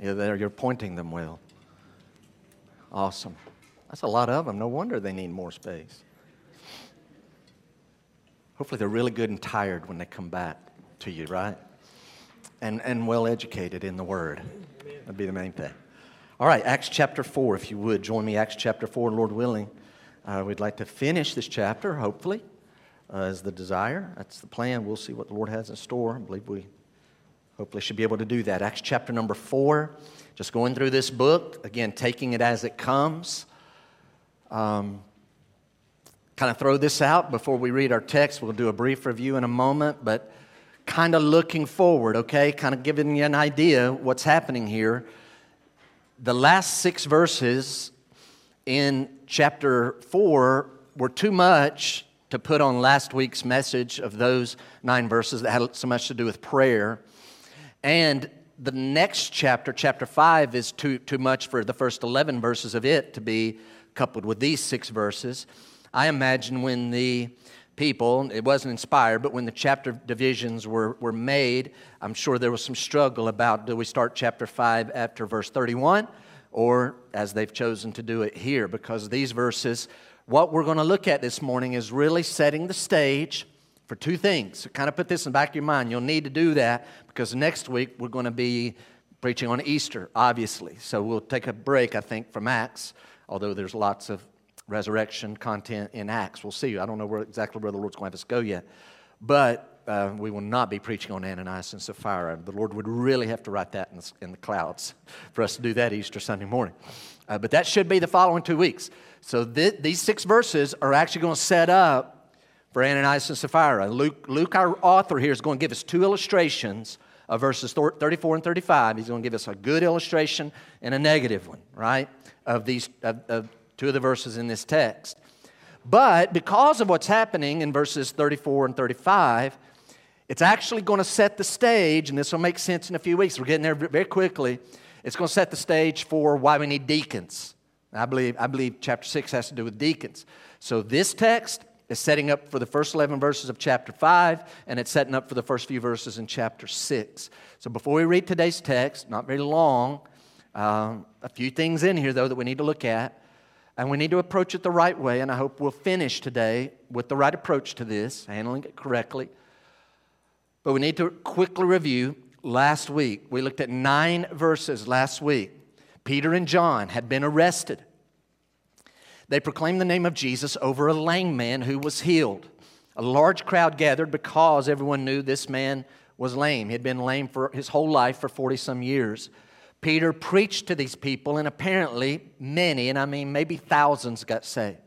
Yeah, there, you're pointing them well. Awesome. That's a lot of them. No wonder they need more space. Hopefully, they're really good and tired when they come back to you, right? And, and well educated in the Word. That'd be the main thing. All right, Acts chapter 4, if you would. Join me, Acts chapter 4, Lord willing. Uh, we'd like to finish this chapter, hopefully, uh, is the desire. That's the plan. We'll see what the Lord has in store. I believe we hopefully should be able to do that. Acts chapter number 4, just going through this book, again, taking it as it comes. Um, kind of throw this out before we read our text. We'll do a brief review in a moment, but kind of looking forward, okay? Kind of giving you an idea what's happening here. The last six verses in chapter 4 were too much to put on last week's message of those nine verses that had so much to do with prayer. And the next chapter, chapter 5, is too, too much for the first 11 verses of it to be coupled with these six verses. I imagine when the people, it wasn't inspired, but when the chapter divisions were, were made, I'm sure there was some struggle about do we start chapter 5 after verse 31 or as they've chosen to do it here, because these verses, what we're going to look at this morning is really setting the stage for two things. So kind of put this in the back of your mind. You'll need to do that because next week we're going to be preaching on Easter, obviously. So we'll take a break, I think, from Acts, although there's lots of resurrection content in Acts. We'll see. I don't know where, exactly where the Lord's going to have us go yet. But uh, we will not be preaching on Ananias and Sapphira. The Lord would really have to write that in the, in the clouds for us to do that Easter Sunday morning. Uh, but that should be the following two weeks. So th- these six verses are actually going to set up for Ananias and Sapphira. Luke, Luke, our author here, is going to give us two illustrations of verses 34 and 35. He's going to give us a good illustration and a negative one, right, of these of, of two of the verses in this text. But because of what's happening in verses 34 and 35, it's actually going to set the stage, and this will make sense in a few weeks. We're getting there very quickly. It's going to set the stage for why we need deacons. I believe, I believe chapter 6 has to do with deacons. So this text is setting up for the first 11 verses of chapter 5, and it's setting up for the first few verses in chapter 6. So before we read today's text, not very long, uh, a few things in here, though, that we need to look at. And we need to approach it the right way, and I hope we'll finish today with the right approach to this, handling it correctly. But we need to quickly review last week. We looked at nine verses last week. Peter and John had been arrested. They proclaimed the name of Jesus over a lame man who was healed. A large crowd gathered because everyone knew this man was lame. He had been lame for his whole life for 40 some years. Peter preached to these people, and apparently many, and I mean maybe thousands, got saved.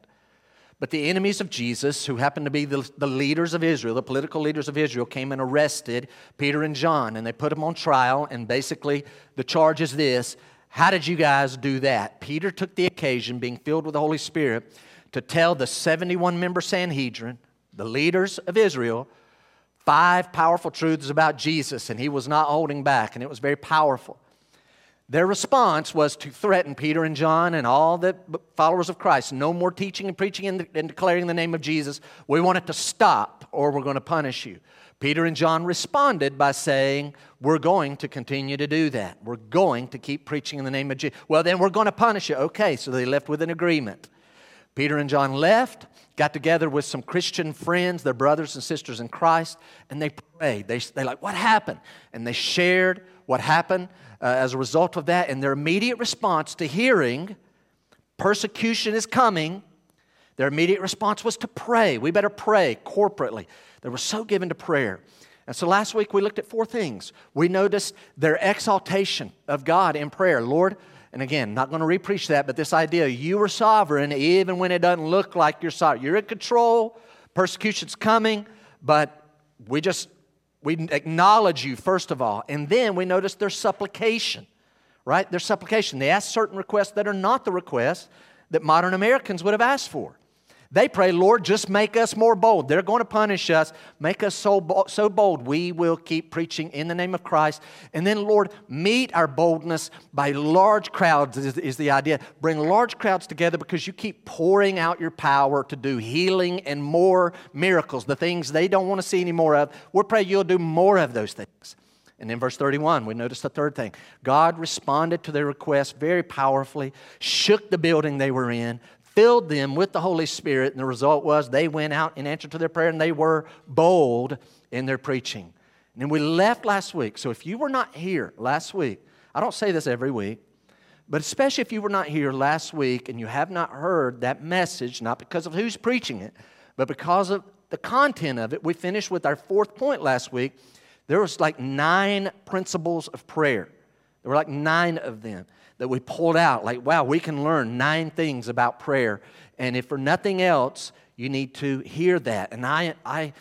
But the enemies of Jesus, who happened to be the, the, leaders of Israel, the political leaders of Israel, came and arrested Peter and John, and they put them on trial. And basically, the charge is this How did you guys do that? Peter took the occasion, being filled with the Holy Spirit, to tell the 71 member Sanhedrin, the leaders of Israel, five powerful truths about Jesus, and he was not holding back, and it was very powerful. Their response was to threaten Peter and John and all the followers of Christ no more teaching and preaching and, declaring the name of Jesus. We want it to stop or we're going to punish you. Peter and John responded by saying, We're going to continue to do that. We're going to keep preaching in the name of Jesus. Well, then we're going to punish you. Okay, so they left with an agreement. Peter and John left, got together with some Christian friends, their brothers and sisters in Christ, and they prayed. They, they like, What happened? And they shared what happened uh, as a result of that. And their immediate response to hearing persecution is coming, their immediate response was to pray. We better pray corporately. They were so given to prayer. And so last week we looked at four things. We noticed their exaltation of God in prayer. Lord, and again, not going to repreach that, but this idea you are sovereign even when it doesn't look like you're sovereign. You're in control, persecution's coming, but we just we acknowledge you, first of all. And then we notice their supplication, right? Their supplication. They ask certain requests that are not the requests that modern Americans would have asked for. They pray, Lord, just make us more bold. They're going to punish us. Make us so, bold, so bold we will keep preaching in the name of Christ. And then, Lord, meet our boldness by large crowds, is, is the idea. Bring large crowds together because you keep pouring out your power to do healing and more miracles, the things they don't want to see any more of. We pray you'll do more of those things. And in verse 31, we notice the third thing. God responded to their request very powerfully, shook the building they were in, filled them with the Holy Spirit, and the result was they went out in answer to their prayer and they were bold in their preaching. And then we left last week. So if you were not here last week, I don't say this every week, but especially if you were not here last week and you have not heard that message, not because of who's preaching it, but because of the content of it, we finished with our fourth point last week. There was like nine principles of prayer. There were like nine of them that we pulled out. Like, wow, we can learn nine things about prayer. And if for nothing else, you need to hear that. And I, I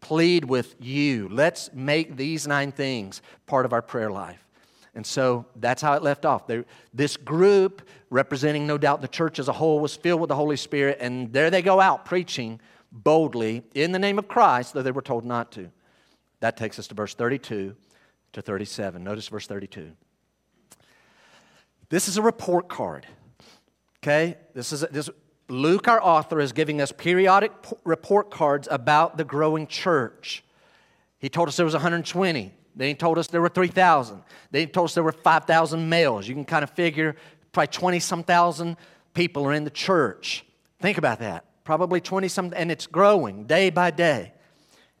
plead with you let's make these nine things part of our prayer life. And so that's how it left off. This group, representing no doubt the church as a whole, was filled with the Holy Spirit, and there they go out preaching boldly in the name of Christ, though they were told not to. That takes us to verse 32 to 37. Notice verse 32. This is a report card. Okay? This is a, this Luke our author is giving us periodic report cards about the growing church. He told us there was 120. Then he told us there were 3,000. Then he told us there were 5,000 males. You can kind of figure probably 20 some thousand people are in the church. Think about that. Probably 20 some, and it's growing day by day.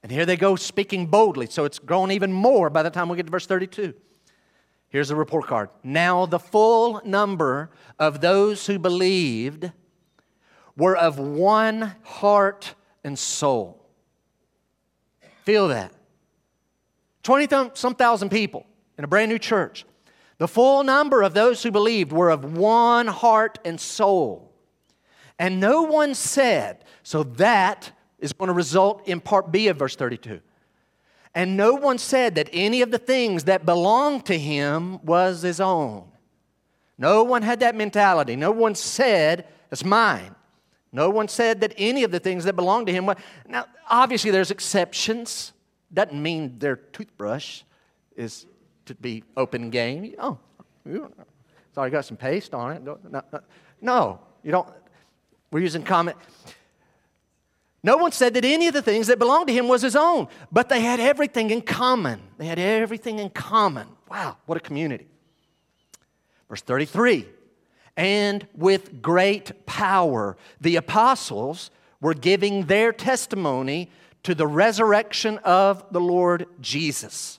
And here they go speaking boldly. So it's growing even more by the time we get to verse 32. Here's the report card. Now, the full number of those who believed were of one heart and soul. Feel that. 20 some thousand people in a brand new church. The full number of those who believed were of one heart and soul. And no one said, so that is going to result in part B of verse 32. And no one said that any of the things that belonged to him was his own. No one had that mentality. No one said, it's mine. No one said that any of the things that belonged to him. Now, obviously, there's exceptions. Doesn't mean their toothbrush is to be open game. Oh, sorry, got some paste on it. No, no, no, you don't. We're using common. No one said that any of the things that belonged to him was his own, but they had everything in common. They had everything in common. Wow, what a community. Verse 33 And with great power, the apostles were giving their testimony to the resurrection of the Lord Jesus.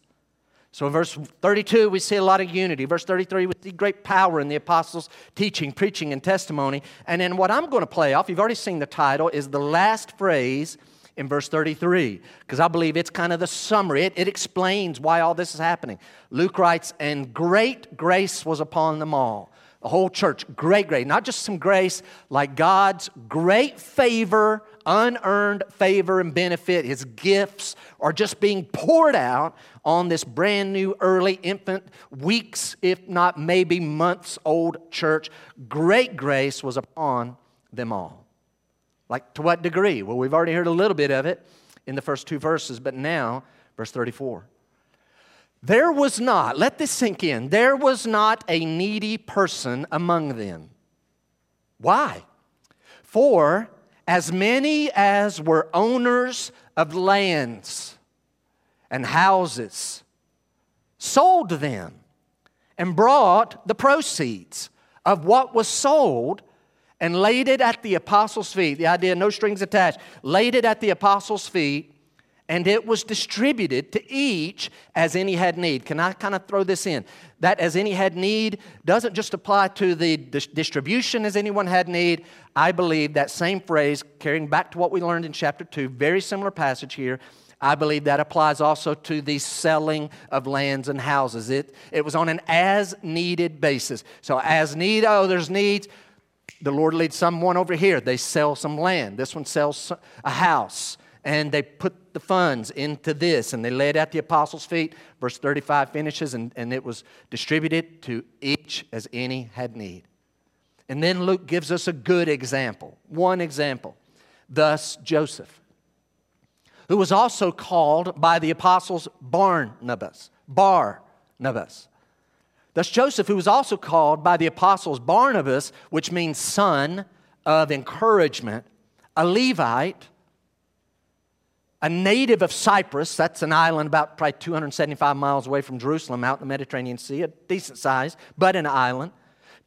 So in verse 32, we see a lot of unity. Verse 33, we see great power in the apostles' teaching, preaching, and testimony. And then what I'm going to play off, you've already seen the title, is the last phrase in verse 33, because I believe it's kind of the summary. It, it explains why all this is happening. Luke writes, And great grace was upon them all the whole church, great grace. Not just some grace, like God's great favor, unearned favor and benefit, His gifts are just being poured out on this brand new, early infant, weeks, if not maybe months old church. Great grace was upon them all. Like to what degree? Well, we've already heard a little bit of it in the first two verses, but now, verse 34. There was not, let this sink in, there was not a needy person among them. Why? For as many as were owners of lands and houses sold them and brought the proceeds of what was sold and laid it at the apostles' feet. The idea, no strings attached, laid it at the apostles' feet and it was distributed to each as any had need. Can I kind of throw this in? That as any had need doesn't just apply to the distribution as anyone had need. I believe that same phrase, carrying back to what we learned in chapter 2, very similar passage here. I believe that applies also to the selling of lands and houses. It, it was on an as needed basis. So, as need, oh, there's needs. The Lord leads someone over here. They sell some land. This one sells a house and they put the funds into this and they laid at the apostles' feet. Verse 35 finishes, and, and it was distributed to each as any had need. And then Luke gives us a good example, one example. Thus, Joseph, who was also called by the apostles Barnabas, Barnabas. Thus, Joseph, who was also called by the apostles Barnabas, which means son of encouragement, a Levite, a native of Cyprus, that's an island about probably 275 miles away from Jerusalem out in the Mediterranean Sea, a decent size, but an island.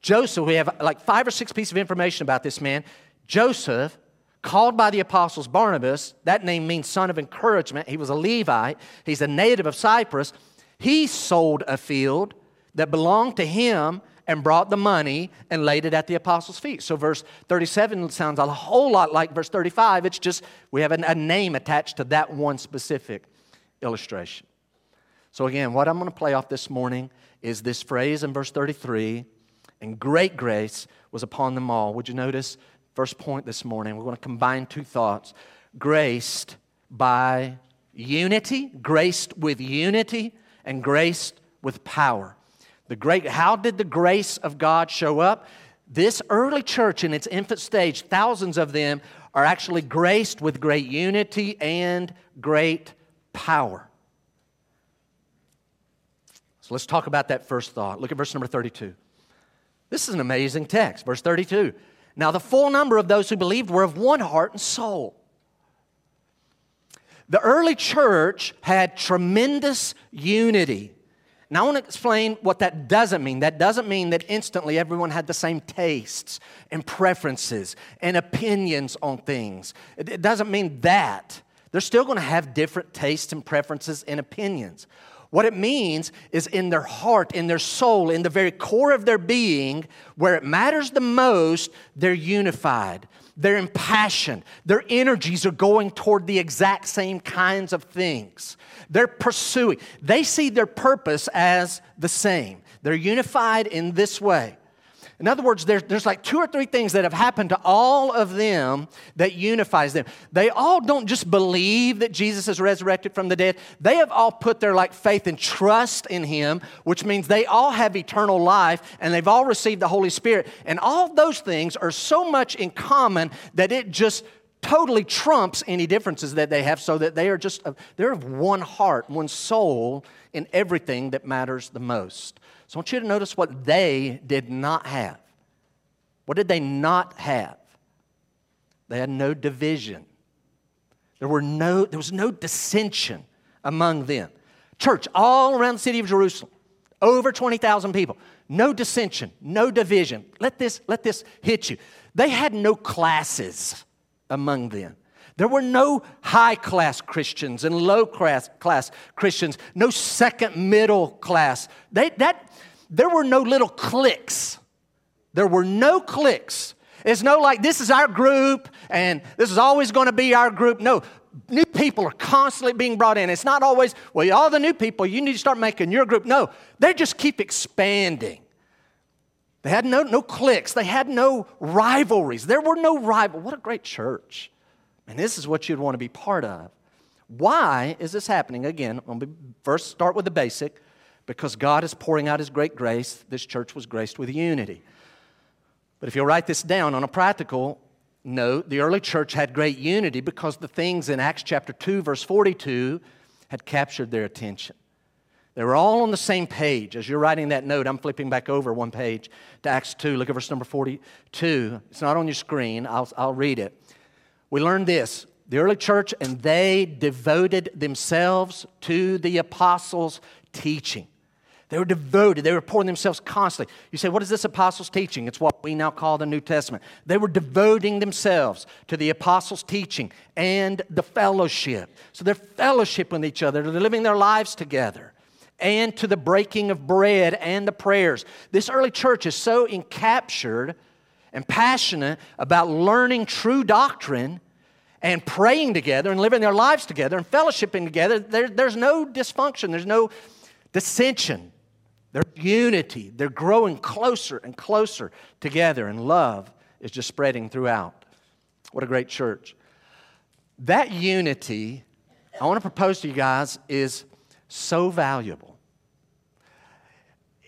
Joseph, we have like five or six pieces of information about this man. Joseph, called by the apostles Barnabas, that name means son of encouragement. He was a Levite, he's a native of Cyprus. He sold a field that belonged to him and brought the money and laid it at the apostles' feet. So, verse 37 sounds a whole lot like verse 35. It's just we have a name attached to that one specific illustration. So, again, what I'm going to play off this morning is this phrase in verse 33 and great grace was upon them all. Would you notice? First point this morning, we're going to combine two thoughts graced by unity, graced with unity, and graced with power. The great, how did the grace of God show up? This early church in its infant stage, thousands of them are actually graced with great unity and great power. So let's talk about that first thought. Look at verse number 32. This is an amazing text. Verse 32. Now, the full number of those who believed were of one heart and soul. The early church had tremendous unity. Now, I want to explain what that doesn't mean. That doesn't mean that instantly everyone had the same tastes and preferences and opinions on things. It doesn't mean that. They're still going to have different tastes and preferences and opinions. What it means is in their heart, in their soul, in the very core of their being, where it matters the most, they're unified. They're impassioned. Their energies are going toward the exact same kinds of things. They're pursuing. They see their purpose as the same. They're unified in this way. In other words, there's, there's like two or three things that have happened to all of them that unifies them. They all don't just believe that Jesus is resurrected from the dead. They have all put their like faith and trust in him, which means they all have eternal life and they've all received the Holy Spirit. And all those things are so much in common that it just totally trumps any differences that they have so that they are just they're of one heart one soul in everything that matters the most. So i want you to notice what they did not have. What did they not have? They had no division. There were no there was no dissension among them. Church all around the city of jerusalem over 20000 people no dissension no division. Let this let this hit you. They had no classes among them. There were no high class Christians and low class, class Christians, no second middle class. They, that, there were no little cliques. There were no cliques. It's no like this is our group and this is always going to be our group. No, new people are constantly being brought in. It's not always, well, all the new people, you need to start making your group. No, they just keep expanding. They had no, no cliques. They had no rivalries. There were no rival. What a great church. And this is what you'd want to be part of. Why is this happening? Again, I'm going to first start with the basic. Because God is pouring out His great grace, this church was graced with unity. But if you'll write this down on a practical note, the early church had great unity because the things in Acts chapter 2, verse 42, had captured their attention. They were all on the same page. As you're writing that note, I'm flipping back over one page to Acts 2. Look at verse number 42. It's not on your screen, I'll, I'll read it. We learned this the early church, and they devoted themselves to the apostles' teaching. They were devoted. They were pouring themselves constantly. You say, what is this apostles' teaching? It's what we now call the New Testament. They were devoting themselves to the apostles' teaching and the fellowship. So they're fellowship with each other. They're living their lives together and to the breaking of bread and the prayers. This early church is so encaptured and passionate about learning true doctrine and praying together and living their lives together and fellowshipping together. There, there's no dysfunction, there's no dissension. There's unity. They're growing closer and closer together, and love is just spreading throughout. What a great church. That unity, I want to propose to you guys, is so valuable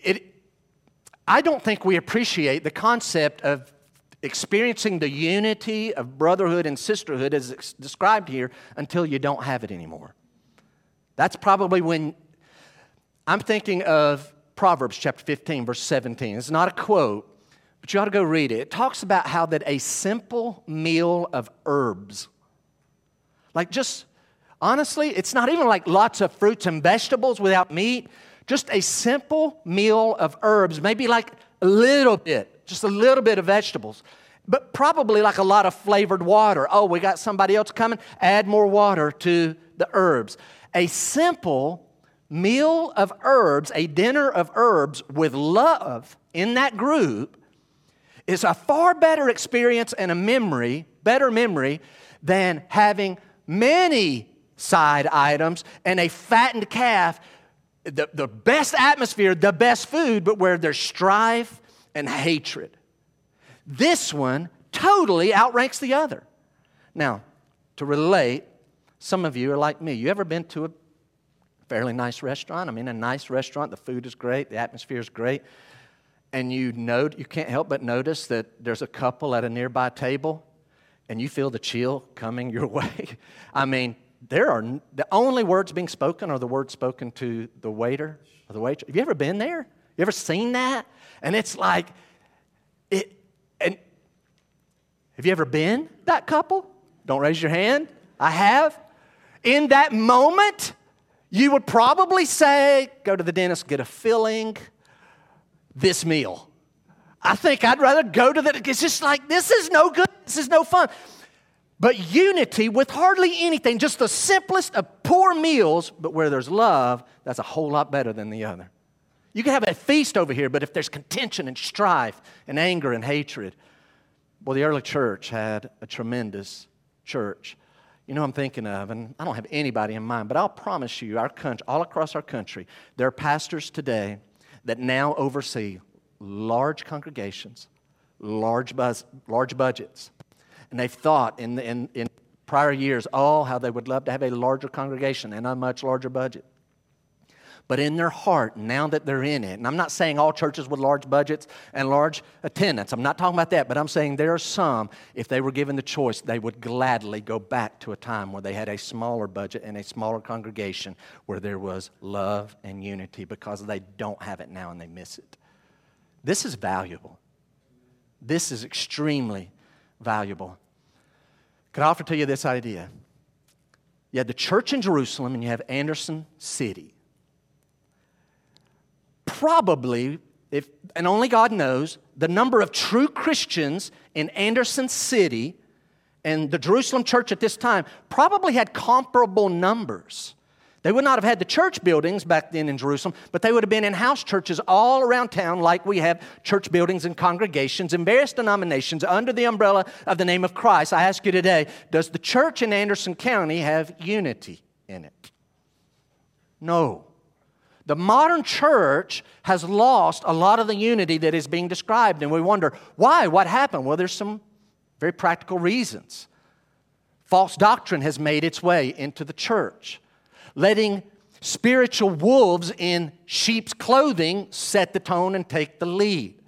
it, I don't think we appreciate the concept of experiencing the unity of brotherhood and sisterhood as described here until you don't have it anymore. That's probably when I'm thinking of Proverbs chapter 15, verse 17. It's not a quote, but you ought to go read it. It talks about how that a simple meal of herbs, like just Honestly, it's not even like lots of fruits and vegetables without meat. Just a simple meal of herbs, maybe like a little bit, just a little bit of vegetables, but probably like a lot of flavored water. Oh, we got somebody else coming, add more water to the herbs. A simple meal of herbs, a dinner of herbs with love in that group is a far better experience and a memory, better memory, than having many side items and a fattened calf. The, the best atmosphere, the best food, but where there's strife and hatred. This one totally outranks the other. Now, to relate, some of you are like me. You ever been to a fairly nice restaurant? I mean, a nice restaurant, the food is great, the atmosphere is great, and you know you can't help but notice that there's a couple at a nearby table and you feel the chill coming your way. I mean, there are the only words being spoken are the words spoken to the waiter or the waitress. Have you ever been there? You ever seen that? And it's like it and have you ever been that couple? Don't raise your hand. I have. In that moment, you would probably say, go to the dentist, get a filling, this meal. I think I'd rather go to the, it's just like, this is no good, this is no fun. But unity with hardly anything, just the simplest of poor meals, but where there's love, that's a whole lot better than the other. You can have a feast over here, but if there's contention and strife and anger and hatred, well, the early church had a tremendous church. You know I'm thinking of, and I don't have anybody in mind, but I'll promise you, our country, all across our country, there are pastors today that now oversee large congregations, large, buzz, large budgets. And they've thought in, in, in prior years, oh, how they would love to have a larger congregation and a much larger budget. But in their heart, now that they're in it, and I'm not saying all churches with large budgets and large attendance, I'm not talking about that, but I'm saying there are some, if they were given the choice, they would gladly go back to a time where they had a smaller budget and a smaller congregation where there was love and unity because they don't have it now and they miss it. This is valuable. This is extremely valuable. Could I offer to you this idea? You have the church in Jerusalem and you have Anderson City probably, if, and only God knows, the number of true Christians in Anderson City and the Jerusalem church at this time probably had comparable numbers. They would not have had the church buildings back then in Jerusalem, but they would have been in house churches all around town, like we have church buildings and congregations in various denominations under the umbrella of the name of Christ. I ask you today does the church in Anderson County have unity in it? No. The modern church has lost a lot of the unity that is being described, and we wonder why? What happened? Well, there's some very practical reasons. False doctrine has made its way into the church, letting spiritual wolves in sheep's clothing set the tone and take the lead.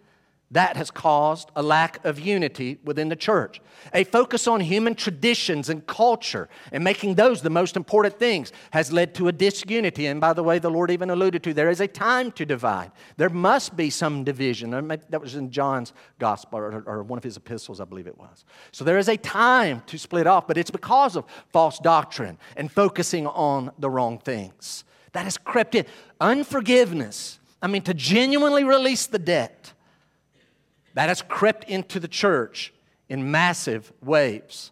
That has caused a lack of unity within the church. A focus on human traditions and culture and making those the most important things has led to a disunity. And by the way, the Lord even alluded to there is a time to divide. There must be some division. That was in John's gospel or, one of his epistles, I believe it was. So there is a time to split off, but it's because of false doctrine and focusing on the wrong things. That has crept in. Unforgiveness. I mean, to genuinely release the debt that has crept into the church in massive waves.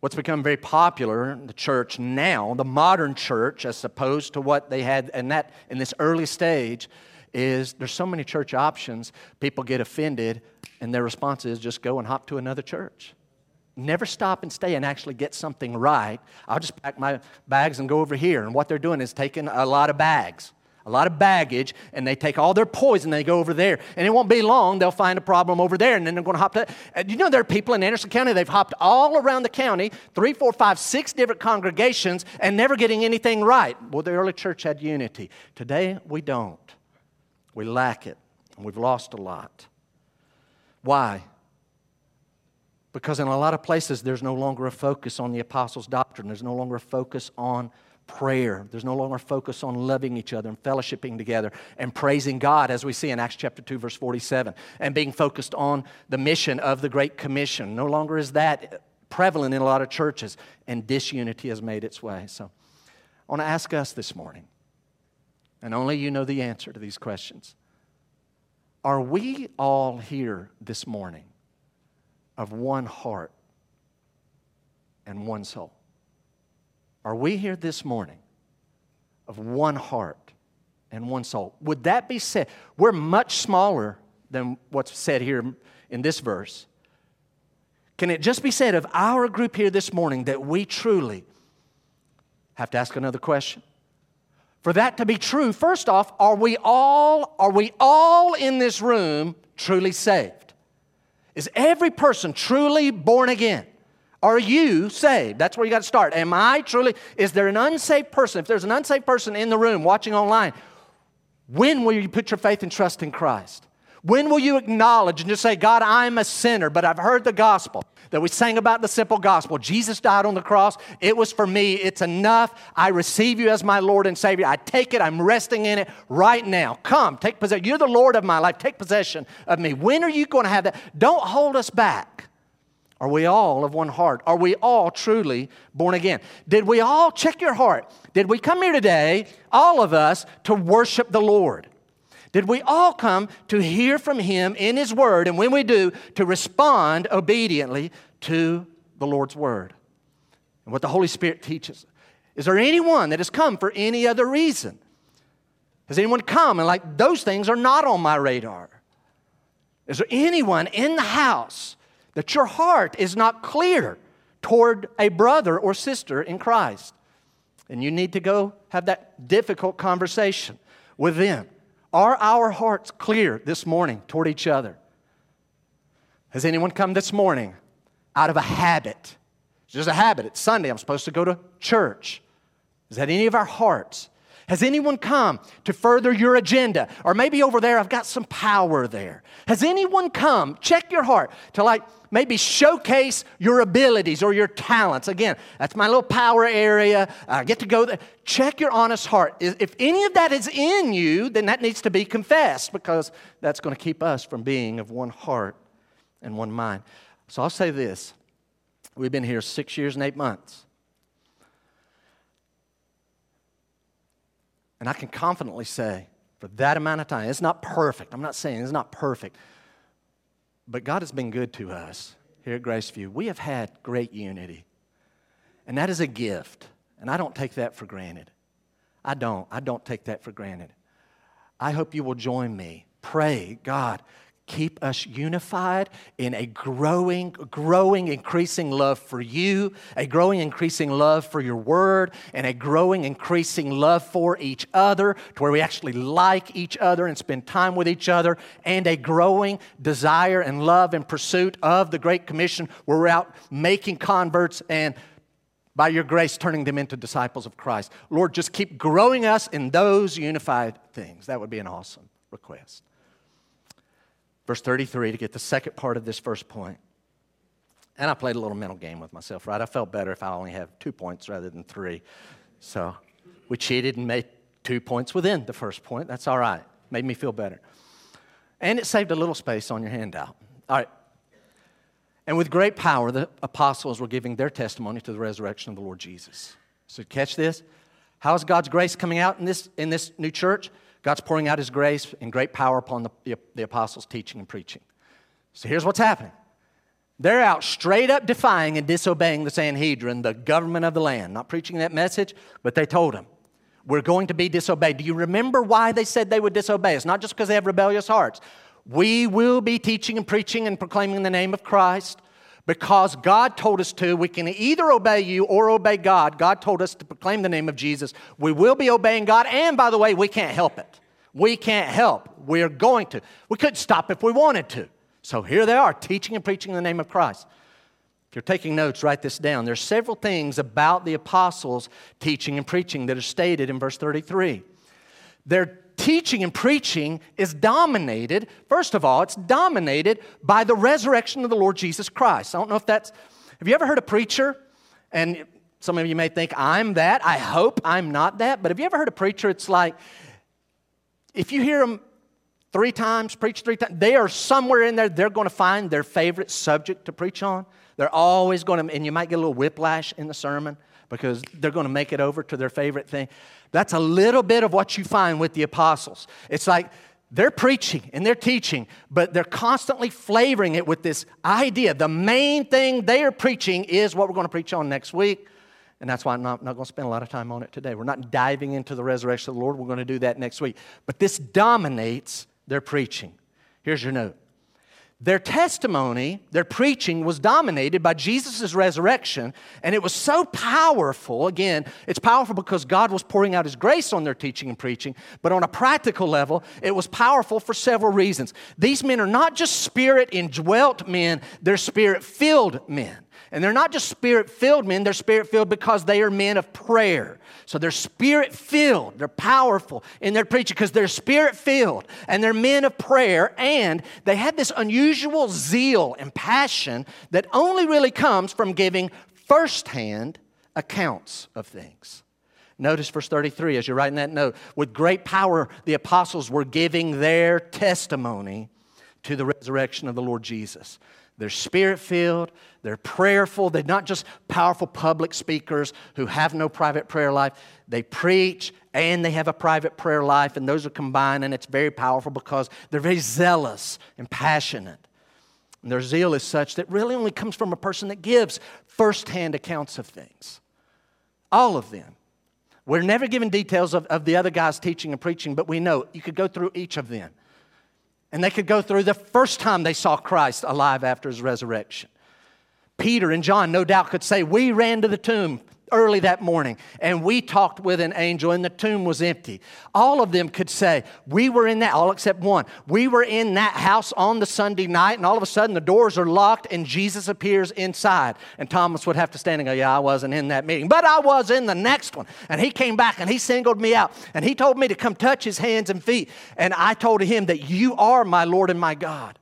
What's become very popular in the church now, the modern church, as opposed to what they had in, that, in this early stage, is there's so many church options, people get offended, and their response is just go and hop to another church. Never stop and stay and actually get something right. I'll just pack my bags and go over here. And what they're doing is taking a lot of bags a lot of baggage, and they take all their poison, they go over there. And it won't be long, they'll find a problem over there, and then they're going to hop to. Uh, you know, there are people in Anderson County, they've hopped all around the county, three, four, five, six different congregations, and never getting anything right. Well, the early church had unity. Today, we don't. We lack it, and we've lost a lot. Why? Because in a lot of places, there's no longer a focus on the apostles' doctrine, there's no longer a focus on prayer. There's no longer focus on loving each other and fellowshipping together and praising God, as we see in Acts chapter 2, verse 47, and being focused on the mission of the Great Commission. No longer is that prevalent in a lot of churches, and disunity has made its way. So I want to ask us this morning, and only you know the answer to these questions. Are we all here this morning of one heart and one soul? Are we here this morning of one heart and one soul? Would that be said? We're much smaller than what's said here in this verse. Can it just be said of our group here this morning that we truly have to ask another question? For that to be true, first off, are we all are we all in this room truly saved? Is every person truly born again? Are you saved? That's where you got to start. Am I truly is there an unsaved person? If there's an unsaved person in the room watching online, when will you put your faith and trust in Christ? When will you acknowledge and just say, God, I'm a sinner, but I've heard the gospel that we sang about the simple gospel. Jesus died on the cross. It was for me. It's enough. I receive you as my Lord and Savior. I take it. I'm resting in it right now. Come, take possession. You're the Lord of my life. Take possession of me. When are you going to have that? Don't hold us back. Are we all of one heart? Are we all truly born again? Did we all, check your heart, did we come here today, all of us, to worship the Lord? Did we all come to hear from Him in His Word, and when we do, to respond obediently to the Lord's Word and what the Holy Spirit teaches? Is there anyone that has come for any other reason? Has anyone come and like those things are not on my radar? Is there anyone in the house that your heart is not clear toward a brother or sister in Christ? And you need to go have that difficult conversation with them. Are our hearts clear this morning toward each other? Has anyone come this morning out of a habit? It's just a habit. It's Sunday. I'm supposed to go to church. Is that any of our hearts? Has anyone come to further your agenda? Or maybe over there, I've got some power there. Has anyone come, check your heart, to like maybe showcase your abilities or your talents. Again, that's my little power area. I get to go there. Check your honest heart. If any of that is in you, then that needs to be confessed because that's going to keep us from being of one heart and one mind. So I'll say this we've been here six years and eight months. And I can confidently say, for that amount of time, it's not perfect. I'm not saying it's not perfect. But God has been good to us here at Graceview. We have had great unity. And that is a gift. And I don't take that for granted. I don't. I don't take that for granted. I hope you will join me. Pray, God, keep us unified in a growing, growing, increasing love for you, a growing, increasing love for your word, and a growing, increasing love for each other to where we actually like each other and spend time with each other, and a growing desire and love and pursuit of the Great Commission where we're out making converts and by your grace, turning them into disciples of Christ. Lord, just keep growing us in those unified things. That would be an awesome request. Verse 33 to get the second part of this first point. And I played a little mental game with myself, right? I felt better if I only have two points rather than three. So we cheated and made two points within the first point. That's all right. Made me feel better. And it saved a little space on your handout. All right. And with great power, the apostles were giving their testimony to the resurrection of the Lord Jesus. So, catch this. How is God's grace coming out in this, in this new church? God's pouring out His grace and great power upon the, the, apostles' teaching and preaching. So here's what's happening they're out straight up defying and disobeying the Sanhedrin, the government of the land. Not preaching that message, but they told them, We're going to be disobeyed. Do you remember why they said they would disobey? It's not just because they have rebellious hearts. We will be teaching and preaching and proclaiming the name of Christ because God told us to. We can either obey you or obey God. God told us to proclaim the name of Jesus. We will be obeying God, and by the way, we can't help it. We can't help. We're going to. We couldn't stop if we wanted to. So here they are, teaching and preaching in the name of Christ. If you're taking notes, write this down. There's several things about the apostles' teaching and preaching that are stated in verse 33. They're teaching and preaching is dominated, first of all, it's dominated by the resurrection of the Lord Jesus Christ. I don't know if that's, have you ever heard a preacher? And some of you may think, I'm that. I hope I'm not that. But have you ever heard a preacher? It's like, if you hear them three times, preach three times. They are somewhere in there, they're going to find their favorite subject to preach on. They're always going to, and you might get a little whiplash in the sermon because they're going to make it over to their favorite thing. That's a little bit of what you find with the apostles. It's like they're preaching and they're teaching, but they're constantly flavoring it with this idea. The main thing they are preaching is what we're going to preach on next week. And that's why I'm not, not going to spend a lot of time on it today. We're not diving into the resurrection of the Lord. We're going to do that next week. But this dominates their preaching. Here's your note their testimony, their preaching was dominated by Jesus' resurrection, and it was so powerful. Again, it's powerful because God was pouring out His grace on their teaching and preaching, but on a practical level, it was powerful for several reasons. These men are not just spirit indwelt men, they're spirit filled men. And they're not just spirit filled men, they're spirit filled because they are men of prayer. So they're spirit filled, they're powerful in their preaching because they're spirit filled and they're men of prayer. And they had this unusual zeal and passion that only really comes from giving firsthand accounts of things. Notice verse 33 as you're writing that note. With great power, the apostles were giving their testimony to the resurrection of the Lord Jesus. They're spirit filled, they're prayerful. They're not just powerful public speakers who have no private prayer life. They preach and they have a private prayer life, and those are combined, and it's very powerful because they're very zealous and passionate. And their zeal is such that really only comes from a person that gives firsthand accounts of things. All of them. We're never given details of, of the other guys teaching and preaching, but we know you could go through each of them. And they could go through the first time they saw Christ alive after his resurrection. Peter and John, no doubt, could say, We ran to the tomb early that morning and we talked with an angel and the tomb was empty. All of them could say, We were in that, all except one. We were in that house on the Sunday night and all of a sudden the doors are locked and Jesus appears inside. And Thomas would have to stand and go, Yeah, I wasn't in that meeting, but I was in the next one. And he came back and he singled me out and he told me to come touch his hands and feet. And I told him that you are my Lord and my God.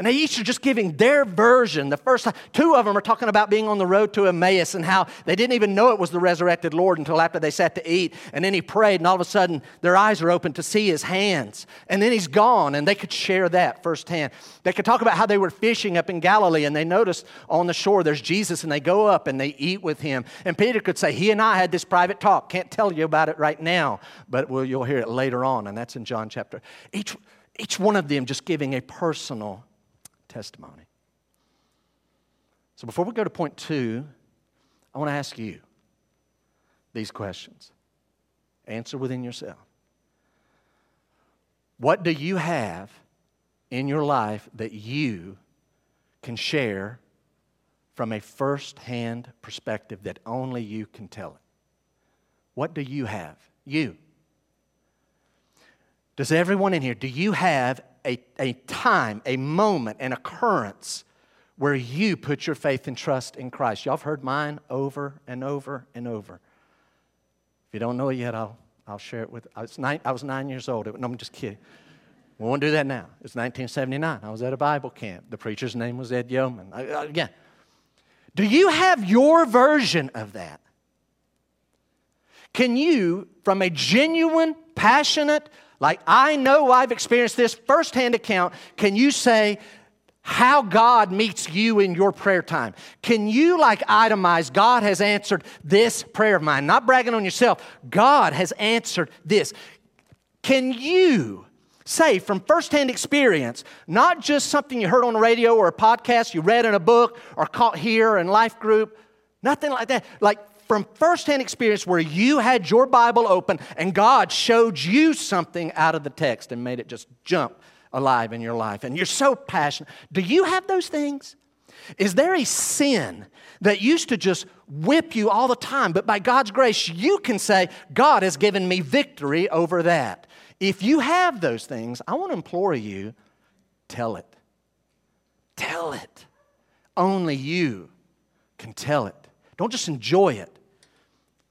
And they each are just giving their version. The first two of them are talking about being on the road to Emmaus and how they didn't even know it was the resurrected Lord until after they sat to eat. And then he prayed, and all of a sudden their eyes are open to see his hands. And then he's gone, and they could share that firsthand. They could talk about how they were fishing up in Galilee, and they noticed on the shore there's Jesus, and they go up and they eat with him. And Peter could say, He and I had this private talk. Can't tell you about it right now, but well, you'll hear it later on, and that's in John chapter. Each, each one of them just giving a personal testimony. So before we go to point two, I want to ask you these questions. Answer within yourself. What do you have in your life that you can share from a first hand perspective that only you can tell it? What do you have? You. Does everyone in here, do you have a, a time, a moment, an occurrence where you put your faith and trust in Christ. Y'all have heard mine over and over and over. If you don't know it yet, I'll, I'll share it with I was, nine, I was nine years old. No, I'm just kidding. We won't do that now. It's 1979. I was at a Bible camp. The preacher's name was Ed Yeoman. Again, do you have your version of that? Can you, from a genuine, passionate, like, I know I've experienced this firsthand account. Can you say how God meets you in your prayer time? Can you, like, itemize God has answered this prayer of mine? Not bragging on yourself. God has answered this. Can you say from firsthand experience, not just something you heard on the radio or a podcast, you read in a book or caught here in life group, nothing like that. Like from firsthand experience where you had your Bible open and God showed you something out of the text and made it just jump alive in your life. And you're so passionate. Do you have those things? Is there a sin that used to just whip you all the time, but by God's grace, you can say, God has given me victory over that? If you have those things, I want to implore you tell it. Tell it. Only you can tell it. Don't just enjoy it,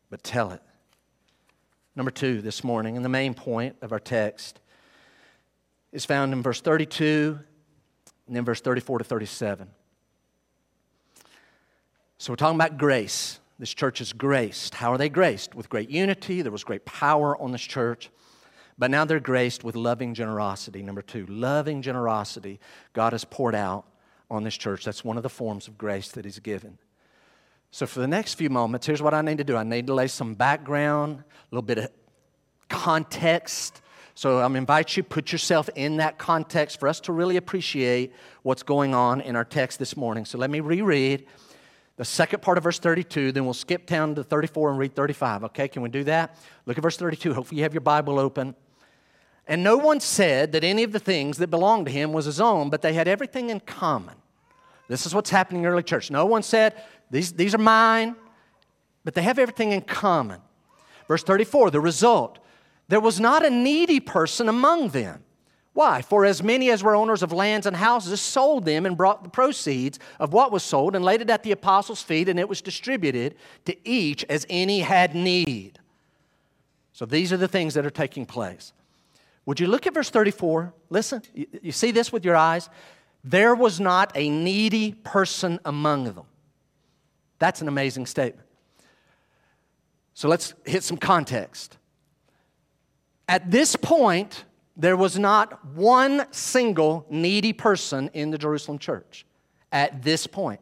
but tell it. Number two this morning, and the main point of our text is found in verse 32 and then verse 34 to 37. So we're talking about grace. This church is graced. How are they graced? With great unity. There was great power on this church. But now they're graced with loving generosity. Number two, loving generosity God has poured out on this church. That's one of the forms of grace that He's given. So, for the next few moments, here's what I need to do I need to lay some background, a little bit of context. So, I'm invite you put yourself in that context for us to really appreciate what's going on in our text this morning. So, let me reread the second part of verse 32, then we'll skip down to 34 and read 35. Okay, can we do that? Look at verse 32. Hopefully, you have your Bible open. And no one said that any of the things that belonged to him was his own, but they had everything in common. This is what's happening in early church. No one said, these, these are mine, but they have everything in common. Verse 34, the result there was not a needy person among them. Why? For as many as were owners of lands and houses sold them and brought the proceeds of what was sold and laid it at the apostles' feet, and it was distributed to each as any had need. So these are the things that are taking place. Would you look at verse 34? Listen, you, you see this with your eyes? There was not a needy person among them. That's an amazing statement. So let's hit some context. At this point, there was not one single needy person in the Jerusalem church at this point.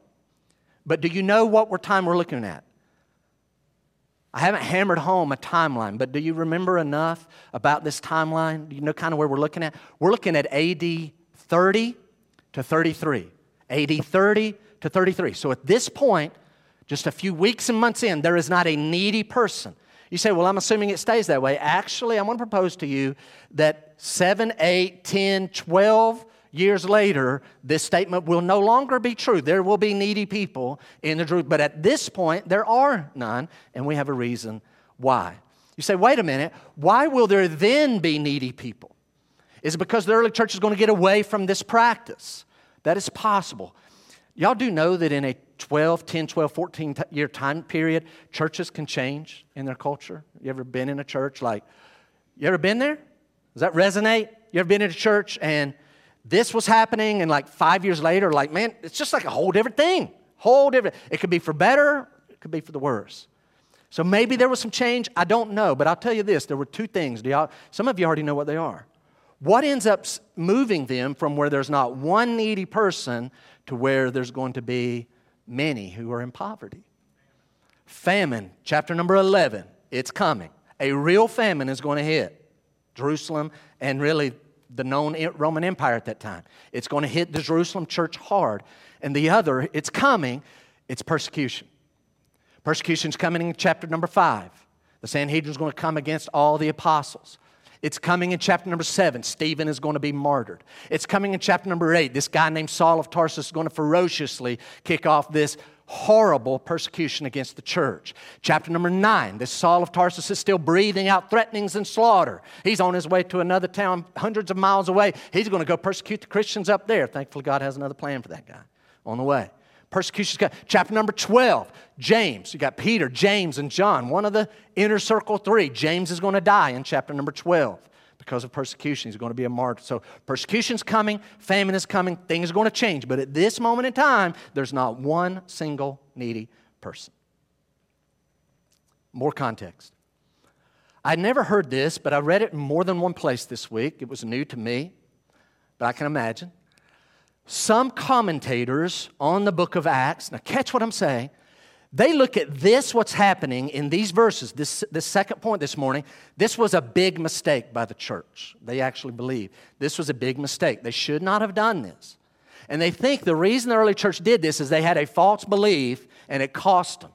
But do you know what time we're looking at? I haven't hammered home a timeline, but do you remember enough about this timeline? Do you know kind of where we're looking at? We're looking at AD 30 to 33. AD 30 to 33. So at this point, just a few weeks and months in, there is not a needy person. You say, well, I'm assuming it stays that way. Actually, I want to propose to you that 7, 8, 10, 12 years later, this statement will no longer be true. There will be needy people in the truth, but at this point, there are none, and we have a reason why. You say, wait a minute, why will there then be needy people? Is it because the early church is going to get away from this practice? That is possible. Y'all do know that in a 12, 10, 12, 14 year time period, churches can change in their culture. You ever been in a church like, you ever been there? Does that resonate? You ever been in a church and this was happening, and like five years later, like, man, it's just like a whole different thing. Whole different. It could be for better, it could be for the worse. So maybe there was some change. I don't know, but I'll tell you this: there were two things. Do y'all, some of you already know what they are. What ends up moving them from where there's not one needy person to where there's going to be many who are in poverty? Famine, chapter number 11, it's coming. A real famine is going to hit Jerusalem and really the known Roman Empire at that time. It's going to hit the Jerusalem church hard. And the other, it's coming, it's persecution. Persecution's coming in chapter number five. The Sanhedrin's going to come against all the apostles. It's coming in chapter number seven. Stephen is going to be martyred. It's coming in chapter number eight. This guy named Saul of Tarsus is going to ferociously kick off this horrible persecution against the church. Chapter number nine, this Saul of Tarsus is still breathing out threatenings and slaughter. He's on his way to another town hundreds of miles away. He's going to go persecute the Christians up there. Thankfully, God has another plan for that guy on the way. Persecution. Chapter number 12, James. You got Peter, James, and John, one of the inner circle three. James is going to die in chapter number 12 because of persecution. He's going to be a martyr. So persecution's coming, famine is coming, things are going to change. But at this moment in time, there's not one single needy person. More context. I'd never heard this, but I read it in more than one place this week. It was new to me, but I can imagine. Some commentators on the book of Acts, now catch what I'm saying, they look at this, what's happening in these verses, this, this second point this morning. This was a big mistake by the church. They actually believe this was a big mistake. They should not have done this. And they think the reason the early church did this is they had a false belief and it cost them.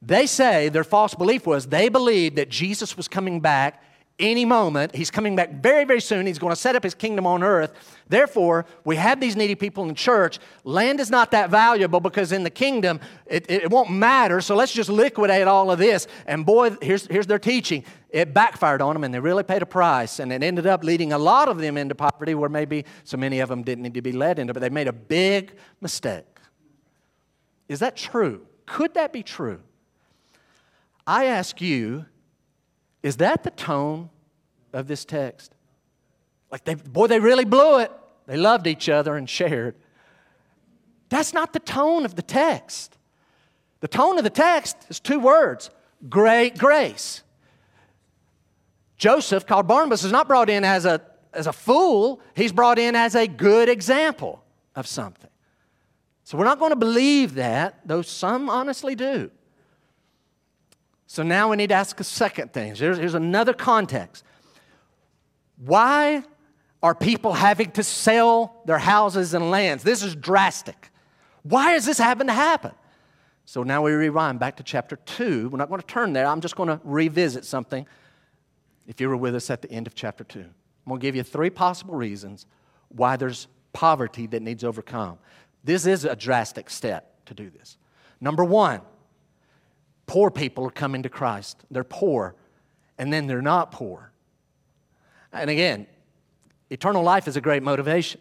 They say their false belief was they believed that Jesus was coming back any moment. He's coming back very, very soon. He's going to set up his kingdom on earth. Therefore, we have these needy people in the church. Land is not that valuable because in the kingdom, it, it won't matter. So let's just liquidate all of this. And boy, here's, here's their teaching. It backfired on them and they really paid a price. And it ended up leading a lot of them into poverty where maybe so many of them didn't need to be led into, but they made a big mistake. Is that true? Could that be true? I ask you, is that the tone of this text? Like, they, boy, they really blew it. They loved each other and shared. That's not the tone of the text. The tone of the text is two words great grace. Joseph, called Barnabas, is not brought in as a, as a fool, he's brought in as a good example of something. So we're not going to believe that, though some honestly do. So now we need to ask a second thing. Here's, here's another context. Why are people having to sell their houses and lands? This is drastic. Why is this having to happen? So now we rewind back to chapter 2. We're not going to turn there. I'm just going to revisit something if you were with us at the end of chapter 2. I'm going to give you three possible reasons why there's poverty that needs overcome. This is a drastic step to do this. Number one, poor people are coming to Christ. They're poor, and then they're not poor. And again, eternal life is a great motivation.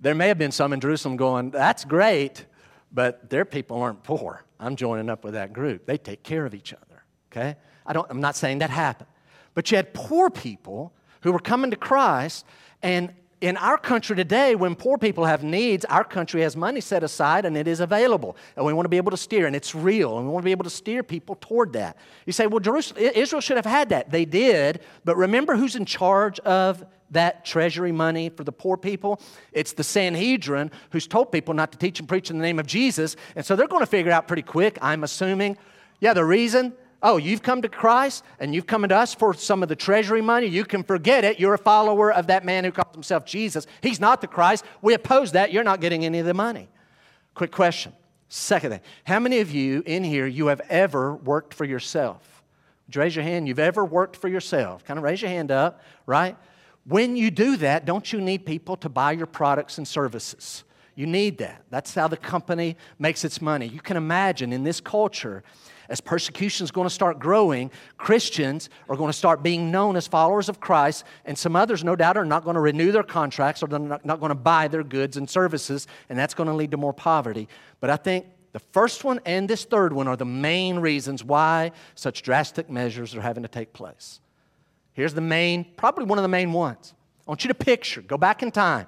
There may have been some in Jerusalem going, That's great, but their people aren't poor. I'm joining up with that group. They take care of each other, okay? I don't, I'm not saying that happened. But you had poor people who were coming to Christ, and in our country today, when poor people have needs, our country has money set aside and it is available. And we want to be able to steer, and it's real, and we want to be able to steer people toward that. You say, well, Jerusalem, Israel should have had that. They did, but remember who's in charge of that treasury money for the poor people? It's the Sanhedrin who's told people not to teach and preach in the name of Jesus. And so they're going to figure out pretty quick, I'm assuming, yeah, the reason Oh, you've come to Christ and you've come to us for some of the treasury money. You can forget it. You're a follower of that man who calls himself Jesus. He's not the Christ. We oppose that. You're not getting any of the money. Quick question. Second thing, how many of you in here you have ever worked for yourself? Would you raise your hand? You've ever worked for yourself? Kind of raise your hand up, right? When you do that, don't you need people to buy your products and services? You need that. That's how the company makes its money. You can imagine in this culture, as persecution is going to start growing, Christians are going to start being known as followers of Christ, and some others, no doubt, are not going to renew their contracts or they're not, not going to buy their goods and services, and that's going to lead to more poverty. But I think the first one and this third one are the main reasons why such drastic measures are having to take place. Here's the main, probably one of the main ones. I want you to picture, go back in time.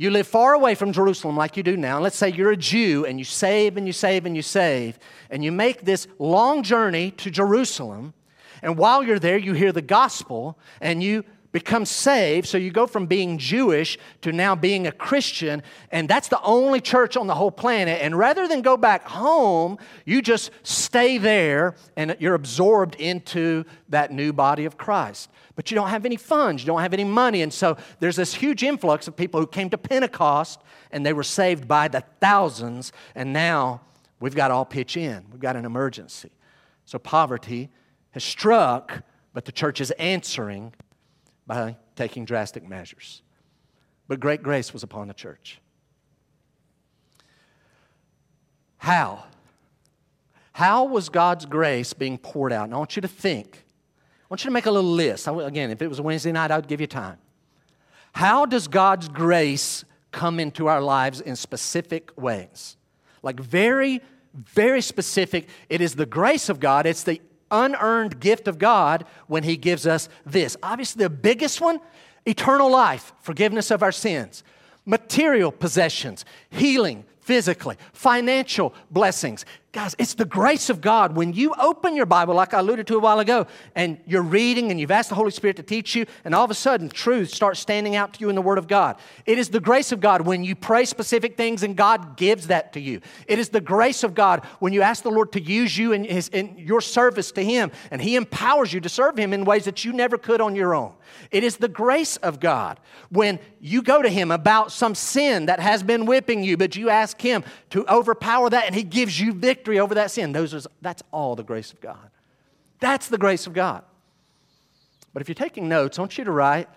You live far away from Jerusalem like you do now. let's say you're a Jew and you save and you save and you save, and you make this long journey to Jerusalem. And while you're there, you hear the gospel and you become saved. So you go from being Jewish to now being a Christian, and that's the only church on the whole planet. And rather than go back home, you just stay there and you're absorbed into that new body of Christ. But you don't have any funds, you don't have any money. And so there's this huge influx of people who came to Pentecost and they were saved by the thousands. And now we've got to all pitch in, we've got an emergency. So poverty has struck, but the church is answering by taking drastic measures. But great grace was upon the church. How? How was God's grace being poured out? And I want you to think. I want you to make a little list. Again, if it was Wednesday night, I would give you time. How does God's grace come into our lives in specific ways? Like very, very specific. It is the grace of God, it's the unearned gift of God when He gives us this. Obviously, the biggest one eternal life, forgiveness of our sins, material possessions, healing physically, financial blessings, Guys, it's the grace of God. When you open your Bible, like I alluded to a while ago, and you're reading and you've asked the Holy Spirit to teach you, and all of a sudden truth starts standing out to you in the Word of God. It is the grace of God when you pray specific things and God gives that to you. It is the grace of God when you ask the Lord to use you in, his, in your service to Him, and He empowers you to serve Him in ways that you never could on your own. It is the grace of God when you go to Him about some sin that has been whipping you, but you ask Him to overpower that, and He gives you victory over that sin. Those are, that's all the grace of God. That's the grace of God. But if you're taking notes, I want you to write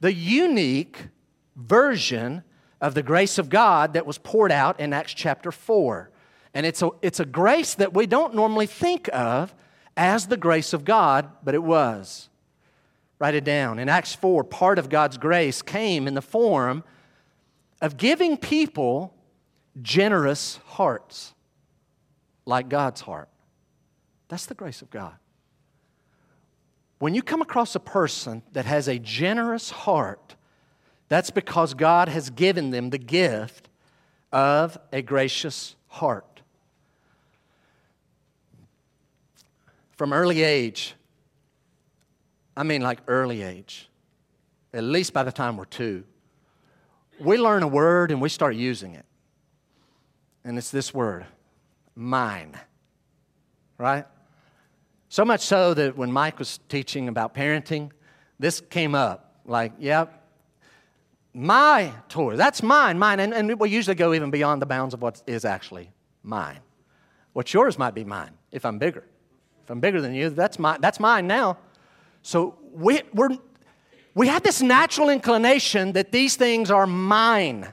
the unique version of the grace of God that was poured out in Acts chapter 4. And it's a, it's a grace that we don't normally think of as the grace of God, but it was. Write it down. In Acts 4, part of God's grace came in the form of giving people generous hearts like God's heart. That's the grace of God. When you come across a person that has a generous heart, that's because God has given them the gift of a gracious heart. From early age, I mean like early age, at least by the time we're two, we learn a word and we start using it. And it's this word, mine. Right? So much so that when Mike was teaching about parenting, this came up. Like, yep, my toy, that's mine, mine. And, and we usually go even beyond the bounds of what is actually mine. What's yours might be mine if I'm bigger. If I'm bigger than you, that's, my, that's mine now. So we, we're, we have this natural inclination that these things are mine.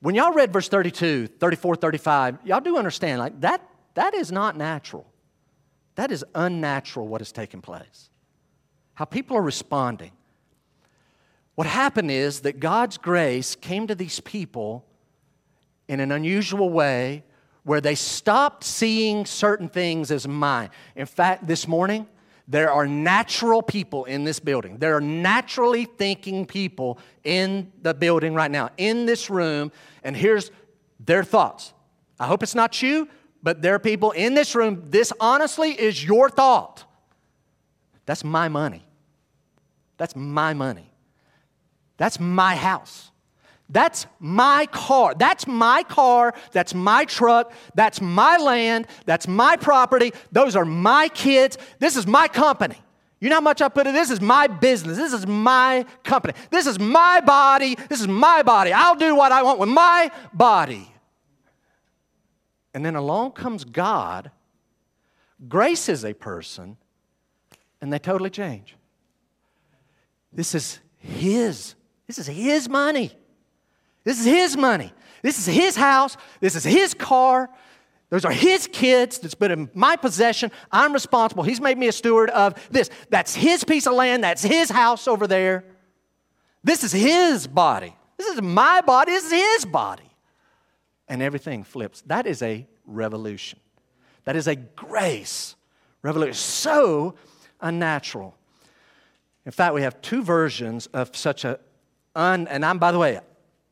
When y'all read verse 32, 34, 35, y'all do understand, like, that, that is not natural. That is unnatural what has taken place. How people are responding. What happened is that God's grace came to these people in an unusual way where they stopped seeing certain things as mine. In fact, this morning, there are natural people in this building. There are naturally thinking people in the building right now, in this room, and here's their thoughts. I hope it's not you, but there are people in this room. This honestly is your thought. That's my money. That's my money. That's my house. That's my car. That's my car. That's my truck. That's my land. That's my property. Those are my kids. This is my company. You know how much I put in? This is my business. This is my company. This is my body. This is my body. I'll do what I want with my body. And then along comes God, graces a person, and they totally change. This is His. This is His money. This is his money. This is his house. This is his car. Those are his kids that's been in my possession. I'm responsible. He's made me a steward of this. That's his piece of land. That's his house over there. This is his body. This is my body. This is his body. And everything flips. That is a revolution. That is a grace revolution. So unnatural. In fact, we have two versions of such a un, and I'm, by the way,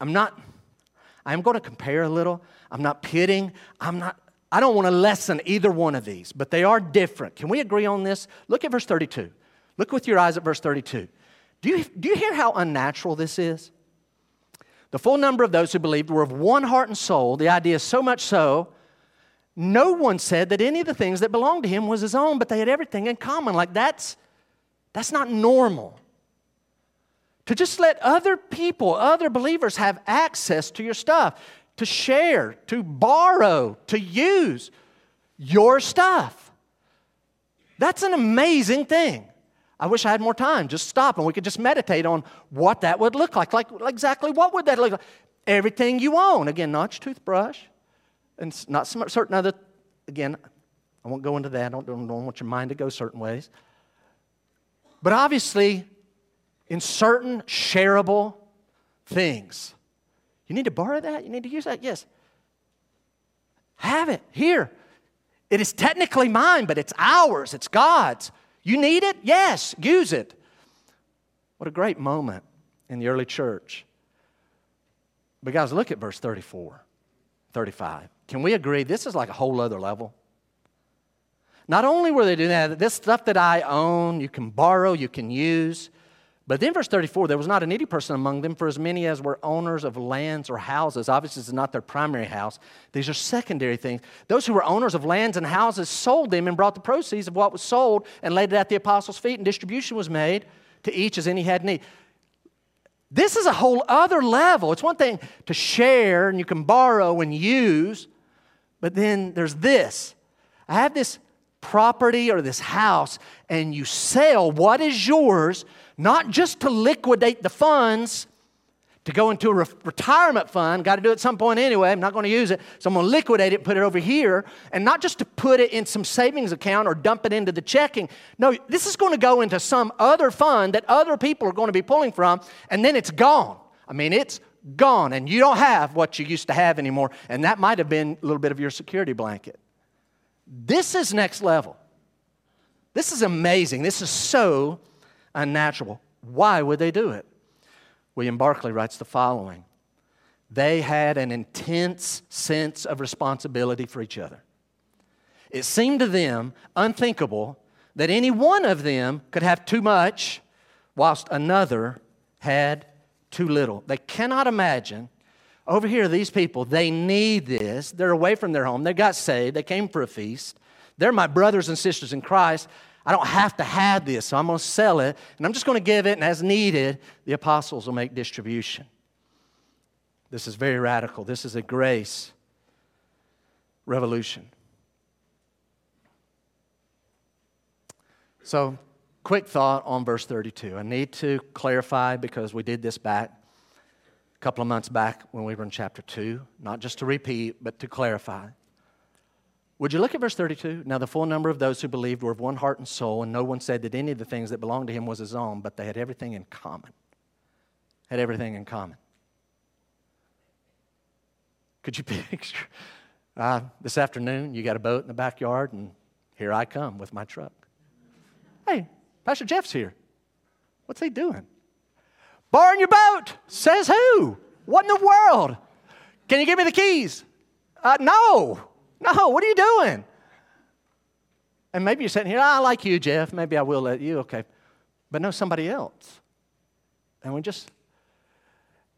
I'm not, I'm going to compare a little. I'm not pitting. I'm not, I don't want to lessen either one of these, but they are different. Can we agree on this? Look at verse 32. Look with your eyes at verse 32. Do you, do you hear how unnatural this is? The full number of those who believed were of one heart and soul. The idea is so much so, no one said that any of the things that belonged to him was his own, but they had everything in common. Like that's, that's not normal to just let other people, other believers have access to your stuff, to share, to borrow, to use your stuff. That's an amazing thing. I wish I had more time. Just stop and we could just meditate on what that would look like. Like, exactly what would that look like? Everything you own. Again, not your toothbrush and not some certain other, again, I won't go into that. I don't, don't want your mind to go certain ways. But obviously, in certain shareable things. You need to borrow that? You need to use that? Yes. Have it here. It is technically mine, but it's ours, it's God's. You need it? Yes, use it. What a great moment in the early church. But, guys, look at verse 34, 35. Can we agree this is like a whole other level? Not only were they doing that, this stuff that I own, you can borrow, you can use. But then, verse 34, there was not a needy person among them, for as many as were owners of lands or houses. Obviously, this is not their primary house. These are secondary things. Those who were owners of lands and houses sold them and brought the proceeds of what was sold and laid it at the apostles' feet, and distribution was made to each as any had need. This is a whole other level. It's one thing to share and you can borrow and use, but then there's this. I have this property or this house, and you sell what is yours not just to liquidate the funds to go into a re- retirement fund, got to do it at some point anyway. I'm not going to use it, so I'm going to liquidate it, put it over here, and not just to put it in some savings account or dump it into the checking. No, this is going to go into some other fund that other people are going to be pulling from, and then it's gone. I mean, it's gone, and you don't have what you used to have anymore, and that might have been a little bit of your security blanket. This is next level. This is amazing. This is so unnatural. Why would they do it? William Barclay writes the following They had an intense sense of responsibility for each other. It seemed to them unthinkable that any one of them could have too much whilst another had too little. They cannot imagine. Over here, these people, they need this. They're away from their home. They got saved. They came for a feast. They're my brothers and sisters in Christ. I don't have to have this, so I'm going to sell it, and I'm just going to give it, and as needed, the apostles will make distribution. This is very radical. This is a grace revolution. So, quick thought on verse 32. I need to clarify because we did this back a couple of months back when we were in chapter 2, not just to repeat, but to clarify. Would you look at verse 32? Now, the full number of those who believed were of one heart and soul, and no one said that any of the things that belonged to him was his own, but they had everything in common. Had everything in common. Could you picture? Uh, this afternoon, you got a boat in the backyard, and here I come with my truck. Hey, Pastor Jeff's here. What's he doing? Borrowing your boat. Says who? What in the world? Can you give me the keys? Uh, no. No. What are you doing? And maybe you're sitting here, I like you, Jeff. Maybe I will let you. Okay. But no, somebody else. And we just,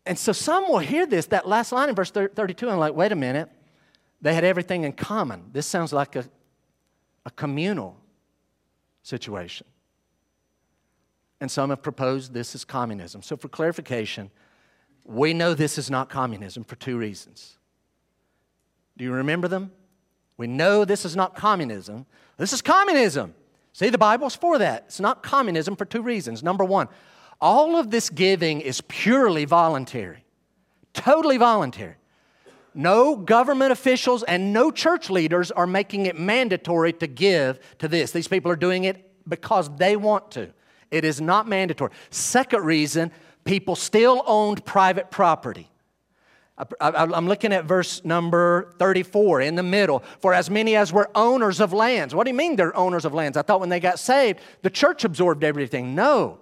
and so some will hear this, that last line in verse 32, and like, wait a minute. They had everything in common. This sounds like a, a communal situation. And some have proposed this is communism. So, for clarification, we know this is not communism for two reasons. Do you remember them? We know this is not communism. This is communism. See, the Bible's for that. It's not communism for two reasons. Number one, all of this giving is purely voluntary, totally voluntary. No government officials and no church leaders are making it mandatory to give to this. These people are doing it because they want to. It is not mandatory. Second reason, people still owned private property. I'm looking at verse number 34 in the middle. For as many as were owners of lands. What do you mean they're owners of lands? I thought when they got saved, the church absorbed everything. No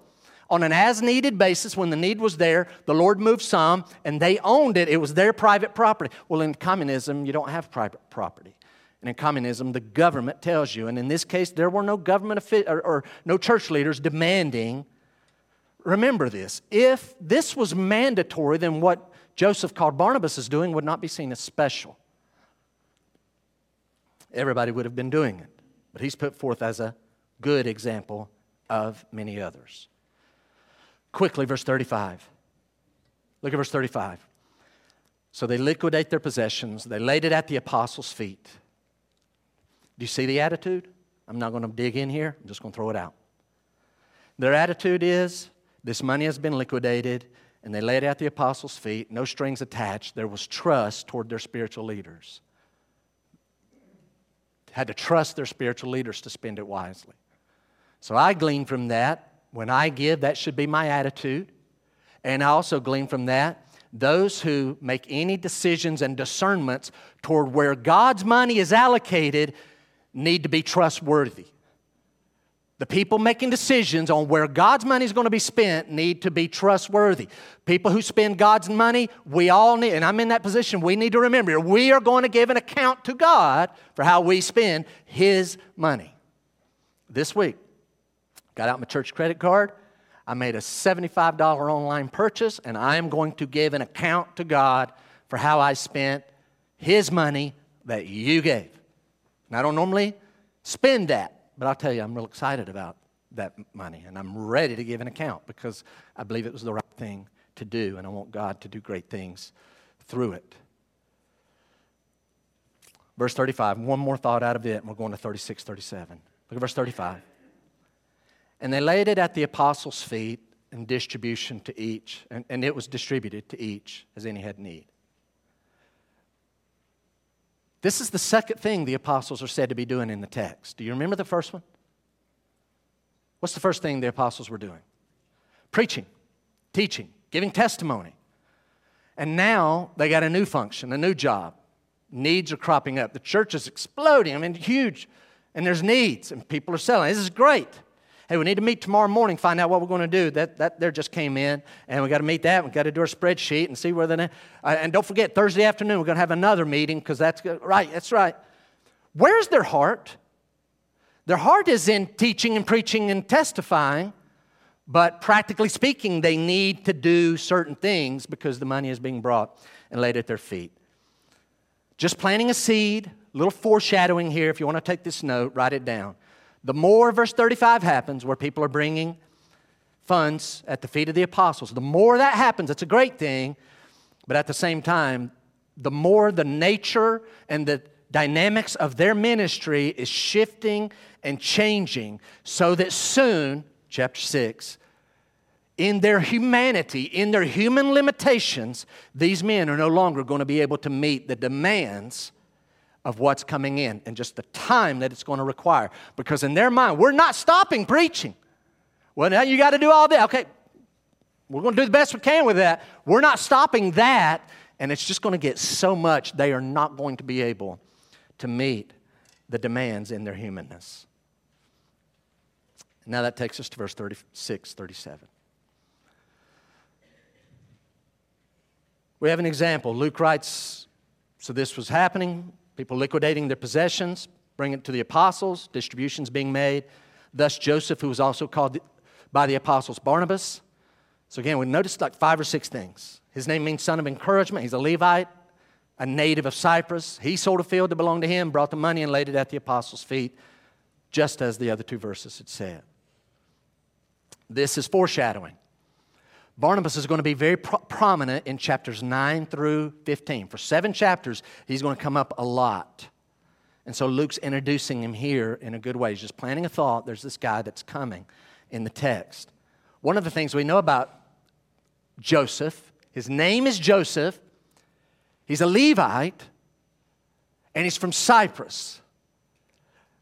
on an as needed basis when the need was there. The Lord moved some and they owned it. It was their private property. Well, in communism, you don't have private property. And in communism, the government tells you. And in this case, there were no government or, or no church leaders demanding. Remember this if this was mandatory, then what Joseph called Barnabas is doing would not be seen as special. Everybody would have been doing it. But he's put forth as a good example of many others. Quickly, verse 35. Look at verse 35. So they liquidate their possessions, they laid it at the apostles' feet. Do you see the attitude? I'm not going to dig in here, I'm just going to throw it out. Their attitude is this money has been liquidated, and they laid at the apostles' feet, no strings attached. There was trust toward their spiritual leaders. Had to trust their spiritual leaders to spend it wisely. So I glean from that when I give, that should be my attitude. And I also glean from that those who make any decisions and discernments toward where God's money is allocated need to be trustworthy. The people making decisions on where God's money is going to be spent need to be trustworthy. People who spend God's money, we all need, and I'm in that position, we need to remember we are going to give an account to God for how we spend His money. This week, Got out my church credit card. I made a $75 online purchase, and I am going to give an account to God for how I spent His money that you gave. And I don't normally spend that, but I'll tell you, I'm real excited about that money, and I'm ready to give an account because I believe it was the right thing to do, and I want God to do great things through it. Verse 35, one more thought out of it, and we're going to 36, 37. Look at verse 35. And they laid it at the apostles' feet in distribution to each, and, and it was distributed to each as any had need. This is the second thing the apostles are said to be doing in the text. Do you remember the first one? What's the first thing the apostles were doing? Preaching, teaching, giving testimony. And now they got a new function, a new job. Needs are cropping up. The church is exploding. I mean, huge. And there's needs, and people are selling. This is great. Hey, we need to meet tomorrow morning, find out what we're going to do. That, that there just came in, and we got to meet that. We got to do our spreadsheet and see where the. Uh, and don't forget, Thursday afternoon, we're going to have another meeting because that's good. right. That's right. Where's their heart? Their heart is in teaching and preaching and testifying, but practically speaking, they need to do certain things because the money is being brought and laid at their feet. Just planting a seed, a little foreshadowing here. If you want to take this note, write it down. The more verse 35 happens, where people are bringing funds at the feet of the apostles, the more that happens, it's a great thing. But at the same time, the more the nature and the dynamics of their ministry is shifting and changing so that soon, chapter 6, in their humanity, in their human limitations, these men are no longer going to be able to meet the demands of what's coming in and just the time that it's going to require. Because in their mind, we're not stopping preaching. Well, now you got to do all that. Okay, we're going to do the best we can with that. We're not stopping that, and it's just going to get so much they are not going to be able to meet the demands in their humanness. Now that takes us to verse 36, 37. We have an example. Luke writes So this was happening, people liquidating their possessions, bringing it to the apostles, distributions being made. Thus, Joseph, who was also called by the apostles Barnabas. So, again, we noticed like five or six things. His name means son of encouragement. He's a Levite a native of Cyprus. He sold a field that belonged to him, brought the money, and laid it at the apostles' feet, just as the other two verses had said. This is foreshadowing. Barnabas is going to be very pro- prominent in chapters 9 through 15. For seven chapters, he's going to come up a lot. And so Luke's introducing him here in a good way. He's just planting a thought. There's this guy that's coming in the text. One of the things we know about Joseph, his name is Joseph, He's a Levite and he's from Cyprus.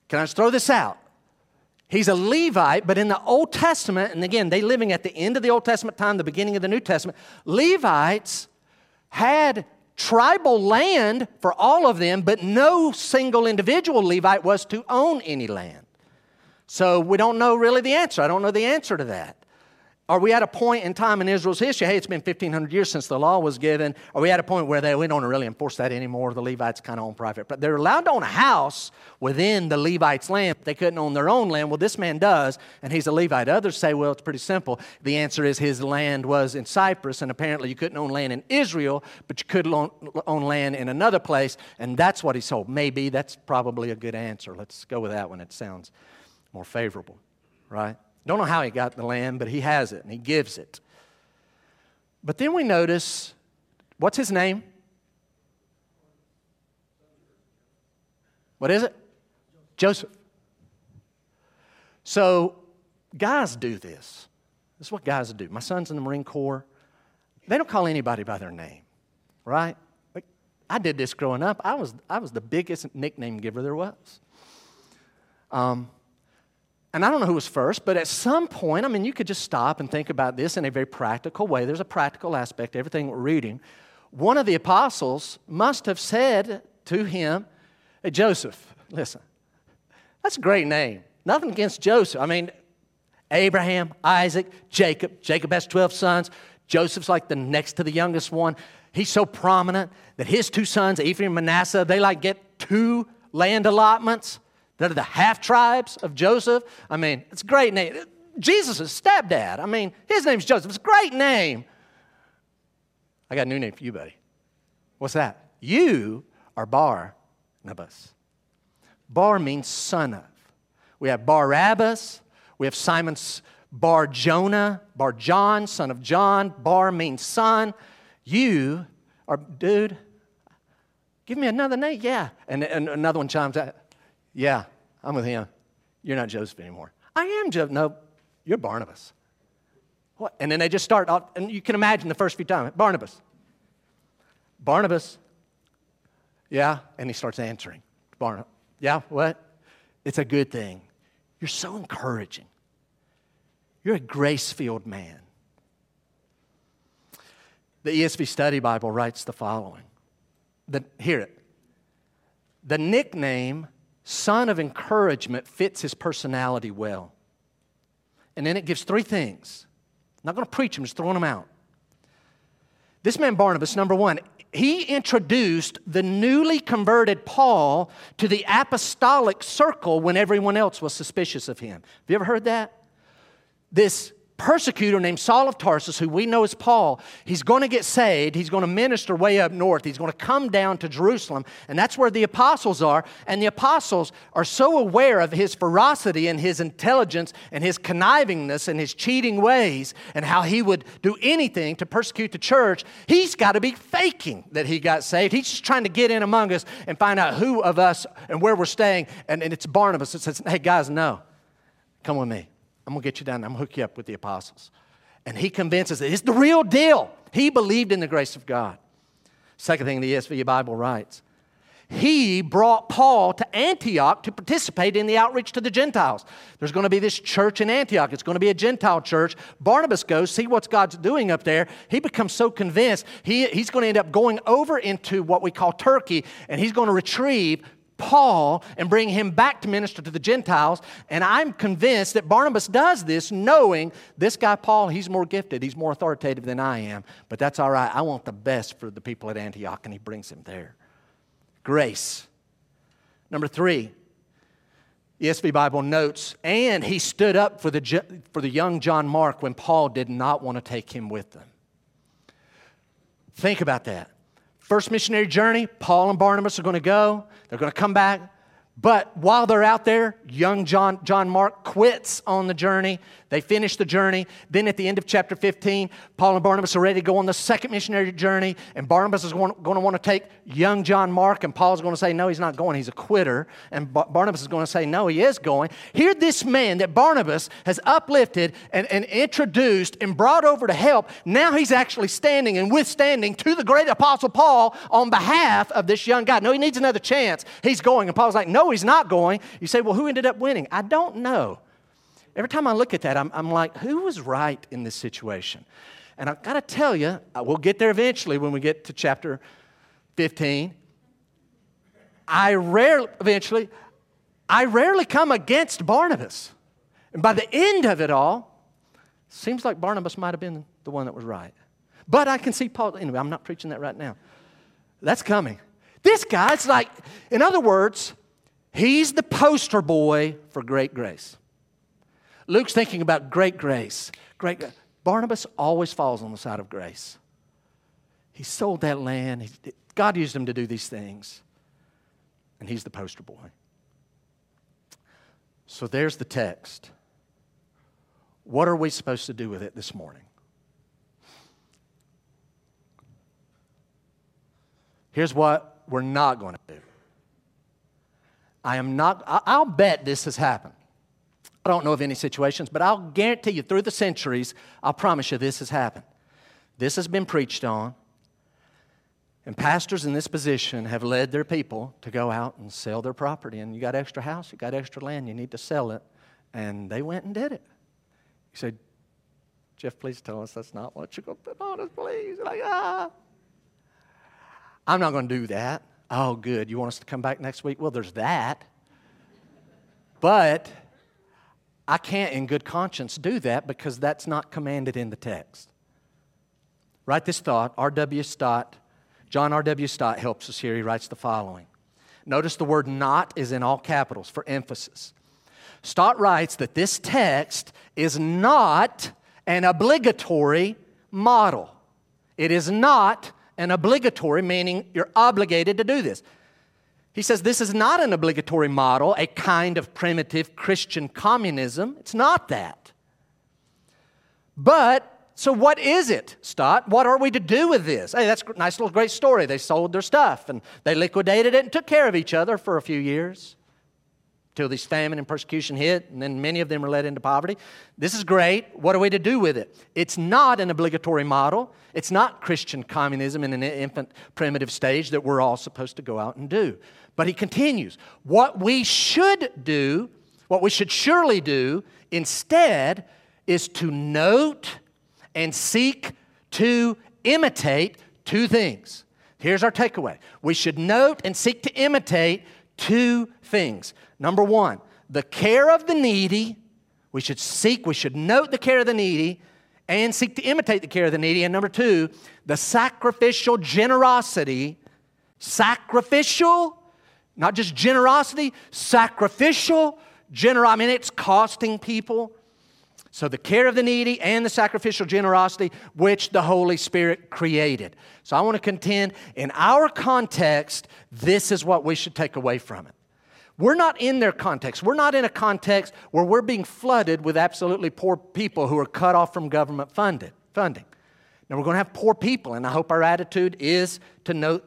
Can I just throw this out? He's a Levite, but in the Old Testament, and again, they living at the end of the Old Testament time, the beginning of the New Testament, Levites had tribal land for all of them, but no single individual Levite was to own any land. So we don't know really the answer. I don't know the answer to that. Are we at a point in time in Israel's history? Hey, it's been 1,500 years since the law was given. Are we at a point where they, we don't really enforce that anymore? The Levites kind of own private. But they're allowed to own a house within the Levites' land. They couldn't own their own land. Well, this man does, and he's a Levite. Others say, well, it's pretty simple. The answer is his land was in Cyprus, and apparently you couldn't own land in Israel, but you could own, land in another place, and that's what he sold. Maybe that's probably a good answer. Let's go with that one. It sounds more favorable, right? Don't know how he got the land, but he has it and he gives it. But then we notice what's his name? What is it? Joseph. So, guys do this. This is what guys do. My son's in the Marine Corps. They don't call anybody by their name, right? Like, I did this growing up. I was, I was the biggest nickname giver there was. Um, and I don't know who was first, but at some point, I mean, you could just stop and think about this in a very practical way. There's a practical aspect to everything we're reading. One of the apostles must have said to him, Hey, Joseph, listen, that's a great name. Nothing against Joseph. I mean, Abraham, Isaac, Jacob. Jacob has 12 sons. Joseph's like the next to the youngest one. He's so prominent that his two sons, Ephraim and Manasseh, they like get two land allotments. That are the half tribes of Joseph. I mean, it's a great name. Jesus' stepdad. I mean, his name's Joseph. It's a great name. I got a new name for you, buddy. What's that? You are Bar Nabas. Bar means son of. We have Barabbas. We have Simon's Bar Jonah, Bar John, son of John. Bar means son. You are, dude, give me another name. Yeah. And, and another one chimes out. Yeah, I'm with him. You're not Joseph anymore. I am Joseph. No, you're Barnabas. What? And then they just start, off, and you can imagine the first few times Barnabas. Barnabas. Yeah, and he starts answering. Barnabas. Yeah, what? It's a good thing. You're so encouraging. You're a grace filled man. The ESV Study Bible writes the following. The, hear it. The nickname son of encouragement fits his personality well. And then it gives three things. I'm not going to preach them, just throwing them out. This man Barnabas, number one, he introduced the newly converted Paul to the apostolic circle when everyone else was suspicious of him. Have you ever heard that? This persecutor named Saul of Tarsus, who we know as Paul, he's going to get saved. He's going to minister way up north. He's going to come down to Jerusalem, and that's where the apostles are. And the apostles are so aware of his ferocity and his intelligence and his connivingness and his cheating ways and how he would do anything to persecute the church. He's got to be faking that he got saved. He's just trying to get in among us and find out who of us and where we're staying. And, and it's Barnabas that says, Hey, guys, no, come with me. I'm going to get you down. I'm going to hook you up with the apostles. And he convinces that it's the real deal. He believed in the grace of God. Second thing the ESV Bible writes he brought Paul to Antioch to participate in the outreach to the Gentiles. There's going to be this church in Antioch. It's going to be a Gentile church. Barnabas goes, see what God's doing up there. He becomes so convinced, he, he's going to end up going over into what we call Turkey, and he's going to retrieve Paul and bring him back to minister to the Gentiles. And I'm convinced that Barnabas does this knowing this guy, Paul, he's more gifted, he's more authoritative than I am. But that's all right. I want the best for the people at Antioch, and he brings him there. Grace. Number three, ESV Bible notes, and he stood up for the, for the young John Mark when Paul did not want to take him with them. Think about that. First missionary journey, Paul and Barnabas are going to go. They're going to come back. But while they're out there, young John, John Mark quits on the journey. They finish the journey. Then at the end of chapter 15, Paul and Barnabas are ready to go on the second missionary journey. And Barnabas is going, to want to take young John Mark, and Paul's going to say, No, he's not going. He's a quitter. And Barnabas is going to say, No, he is going. Here, this man that Barnabas has uplifted and, and introduced and brought over to help, now he's actually standing and withstanding to the great apostle Paul on behalf of this young guy. No, he needs another chance. He's going. And Paul's like, No, he's not going. You say, Well, who ended up winning? I don't know. Every time I look at that, I'm, I'm like, who was right in this situation? And I've got to tell you, uh, we'll get there eventually when we get to chapter 15. I rarely, eventually, I rarely come against Barnabas. And by the end of it all, seems like Barnabas might have been the one that was right. But I can see Paul, anyway, I'm not preaching that right now. That's coming. This guy's like, in other words, he's the poster boy for great grace. Luke's thinking about great grace. Great Barnabas always falls on the side of grace. He sold that land. God used him to do these things. And he's the poster boy. So there's the text. What are we supposed to do with it this morning? Here's what we're not going to do. I am not, I'll bet this has happened. I don't know of any situations, but I'll guarantee you through the centuries, I'll promise you this has happened. This has been preached on, and pastors in this position have led their people to go out and sell their property. And you got extra house, you got extra land, you need to sell it. And they went and did it. You said, Jeff, please tell us that's not what you're going to put on us, please. Like, ah. I'm not going to do that. Oh, good. You want us to come back next week? Well, there's that. But I can't, in good conscience, do that because that's not commanded in the text. Write this thought. R.W. Stott, John R.W. Stott helps us here. He writes the following. Notice the word not is in all capitals for emphasis. Stott writes that this text is not an obligatory model. It is not an obligatory, meaning you're obligated to do this. He says this is not an obligatory model, a kind of primitive Christian communism. It's not that. But, so what is it, Stott? What are we to do with this? Hey, that's a nice little great story. They sold their stuff and they liquidated it and took care of each other for a few years till this famine and persecution hit, and then many of them were led into poverty. This is great. What are we to do with it? It's not an obligatory model. It's not Christian communism in an infant primitive stage that we're all supposed to go out and do. But he continues what we should do, what we should surely do instead, is to note and seek to imitate two things. Here's our takeaway we should note and seek to imitate two things. Number one, the care of the needy. We should seek, we should note the care of the needy and seek to imitate the care of the needy. And number two, the sacrificial generosity, sacrificial, not just generosity, sacrificial generosity. I mean, it's costing people. So, the care of the needy and the sacrificial generosity which the Holy Spirit created. So, I want to contend in our context, this is what we should take away from it. We're not in their context. We're not in a context where we're being flooded with absolutely poor people who are cut off from government funded, funding. Now, we're going to have poor people, and I hope our attitude is to note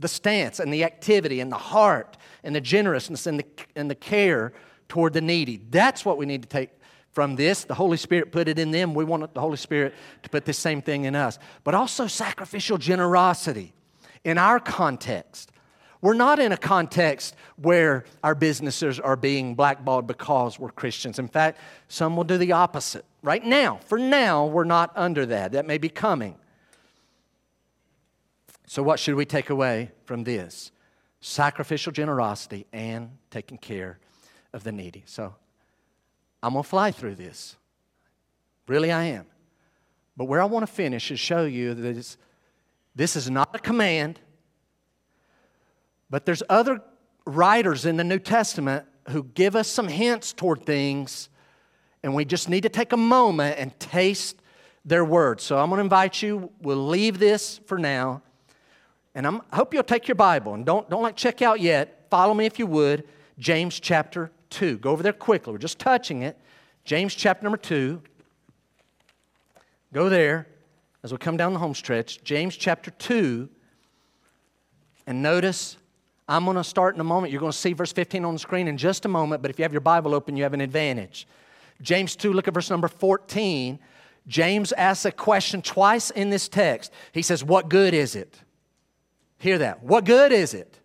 the stance and the activity and the heart and the generousness and the, and the care toward the needy. That's what we need to take from this. The Holy Spirit put it in them. We want the Holy Spirit to put the same thing in us. But also sacrificial generosity in our context. We're not in a context where our businesses are being blackballed because we're Christians. In fact, some will do the opposite. Right now, for now, we're not under that. That may be coming. So, what should we take away from this? Sacrificial generosity and taking care of the needy. So, I'm going to fly through this. Really, I am. But where I want to finish is show you that this is not a command, but there's other writers in the New Testament who give us some hints toward things, and we just need to take a moment and taste their words. So I'm going to invite you, we'll leave this for now. And I'm, i hope you'll take your Bible and don't, don't like check out yet. Follow me if you would. James chapter 2. Go over there quickly. We're just touching it. James chapter number 2. Go there as we come down the home stretch. James chapter 2. And notice, I'm going to start in a moment. You're going to see verse 15 on the screen in just a moment, but if you have your Bible open, you have an advantage. James 2, look at verse number 14. James asks a question twice in this text. He says, What good is it? Hear that. What good is it?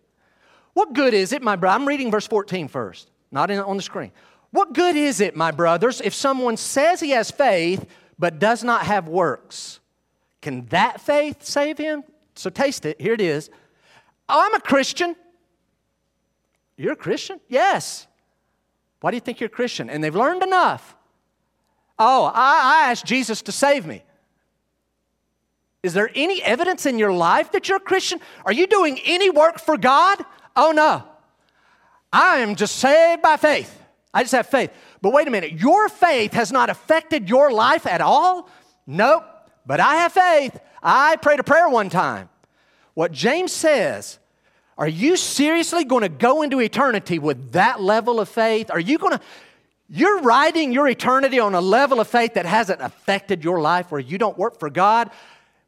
What good is it, my brother? I'm reading verse 14 first not in, on the screen. What good is it, my brothers, if someone says he has faith but does not have works? Can that faith save him? So taste it. Here it is. Oh, I'm a Christian. You're a Christian? Yes. Why do you think you're a Christian? And they've learned enough. Oh, I, I asked Jesus to save me. Is there any evidence in your life that you're a Christian? Are you doing any work for God? Oh, no. I am just saved by faith. I just have faith. But wait a minute, your faith has not affected your life at all? Nope. But I have faith. I prayed a prayer one time. What James says, are you seriously going to go into eternity with that level of faith? Are you going to you're riding your eternity on a level of faith that hasn't affected your life where you don't work for God?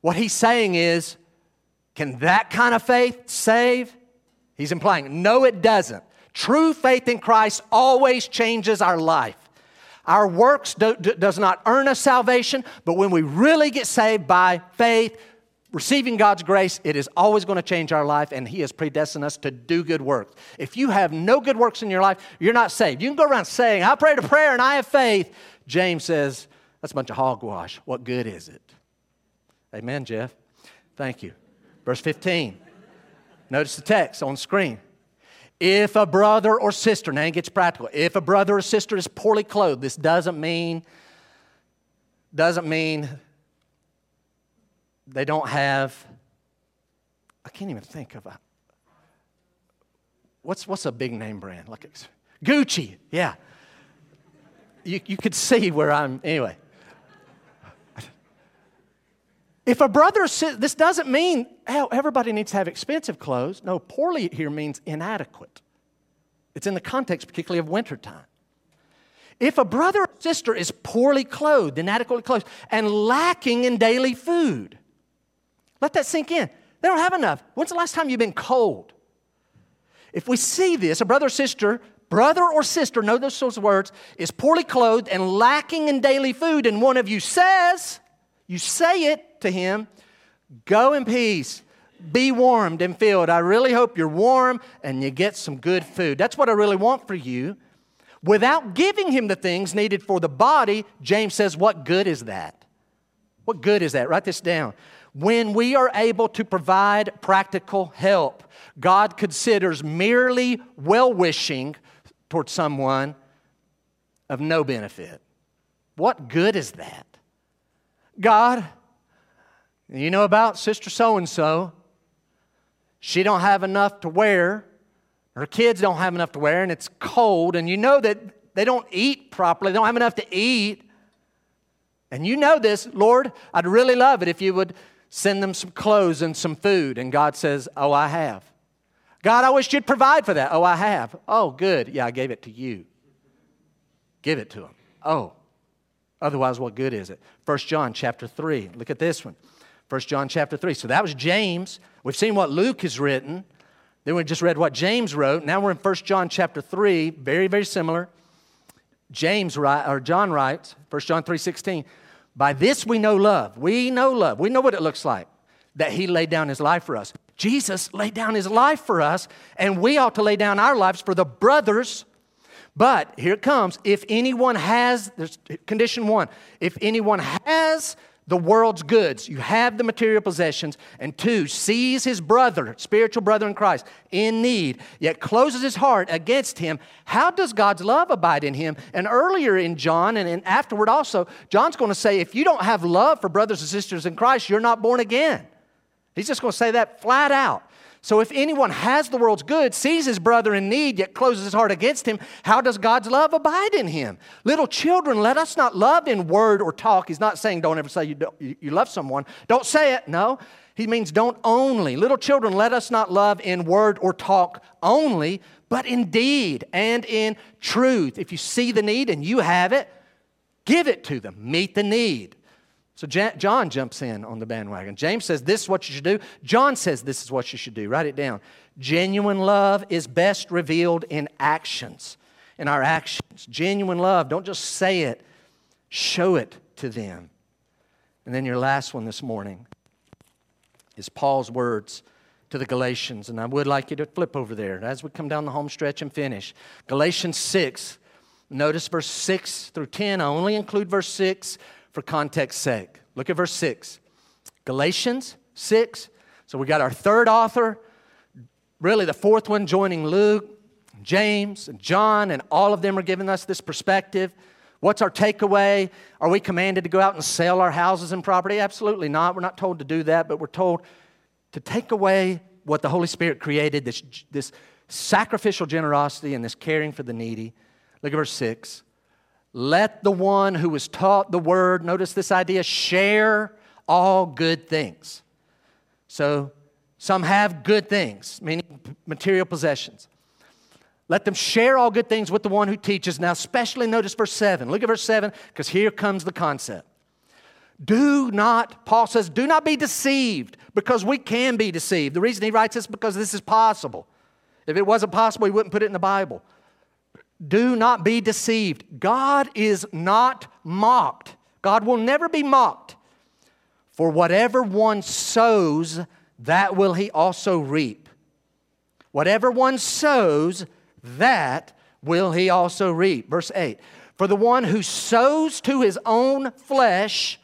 What he's saying is, can that kind of faith save? He's implying, no, it doesn't. True faith in Christ always changes our life. Our works do, do, does not earn us salvation, but when we really get saved by faith, receiving God's grace, it is always going to change our life, and He has predestined us to do good works. If you have no good works in your life, you're not saved. You can go around saying, I prayed a prayer and I have faith. James says, that's a bunch of hogwash. What good is it? Amen, Jeff. Thank you. Verse 15. Notice the text on screen. If a brother or sister, now it gets practical. If a brother or sister is poorly clothed, this doesn't mean doesn't mean they don't have. I can't even think of a. What's what's a big name brand like Gucci? Yeah. You you could see where I'm anyway. If a brother, this doesn't mean oh, everybody needs to have expensive clothes. No, poorly here means inadequate. It's in the context, particularly of wintertime. If a brother or sister is poorly clothed, inadequately clothed, and lacking in daily food, let that sink in. They don't have enough. When's the last time you've been cold? If we see this, a brother or sister, brother or sister, know those sorts of words, is poorly clothed and lacking in daily food, and one of you says, you say it to him, go in peace, be warmed and filled. I really hope you're warm and you get some good food. That's what I really want for you. Without giving him the things needed for the body, James says, What good is that? What good is that? Write this down. When we are able to provide practical help, God considers merely well wishing towards someone of no benefit. What good is that? God, you know about sister so and so. She don't have enough to wear. Her kids don't have enough to wear, and it's cold, and you know that they don't eat properly. They don't have enough to eat. And you know this, Lord, I'd really love it if you would send them some clothes and some food. And God says, Oh, I have. God, I wish you'd provide for that. Oh, I have. Oh, good. Yeah, I gave it to you. Give it to them. Oh, otherwise, what good is it? 1 John chapter 3. Look at this one. 1 John chapter 3. So that was James. We've seen what Luke has written. Then we just read what James wrote. Now we're in 1 John chapter 3. Very, very similar. James or John writes, 1 John 3:16, by this we know love. We know love. We know what it looks like that he laid down his life for us. Jesus laid down his life for us, and we ought to lay down our lives for the brothers. But here it comes. If anyone has, there's condition one, if anyone has the world's goods, you have the material possessions, and two, sees his brother, spiritual brother in Christ, in need, yet closes his heart against him, how does God's love abide in him? And earlier in John, and afterward also, John's going to say, if you don't have love for brothers and sisters in Christ, you're not born again. He's just going to say that flat out. So if anyone has the world's good, sees his brother in need, yet closes his heart against him, how does God's love abide in him? Little children, let us not love in word or talk. He's not saying don't ever say you, you, love someone. Don't say it. No. He means don't only. Little children, let us not love in word or talk only, but in deed and in truth. If you see the need and you have it, give it to them. Meet the need. So John jumps in on the bandwagon. James says this is what you should do. John says this is what you should do. Write it down. Genuine love is best revealed in actions, in our actions. Genuine love, don't just say it, show it to them. And then your last one this morning is Paul's words to the Galatians. And I would like you to flip over there as we come down the home stretch and finish. Galatians 6. Notice verse 6 through 10. I only include verse 6 for context's sake. Look at verse 6. Galatians 6. So we got our third author, really the fourth one joining Luke, James, and John, and all of them are giving us this perspective. What's our takeaway? Are we commanded to go out and sell our houses and property? Absolutely not. We're not told to do that, but we're told to take away what the Holy Spirit created this, this sacrificial generosity and this caring for the needy. Look at verse 6. Let the one who was taught the word, notice this idea, share all good things. So some have good things, meaning material possessions. Let them share all good things with the one who teaches. Now, especially notice verse 7. Look at verse 7, because here comes the concept. Do not, Paul says, do not be deceived, because we can be deceived. The reason he writes this is because this is possible. If it wasn't possible, he wouldn't put it in the Bible. Do not be deceived. God is not mocked. God will never be mocked. For whatever one sows, that will he also reap. Whatever one sows, that will he also reap. Verse 8 For the one who sows to his own flesh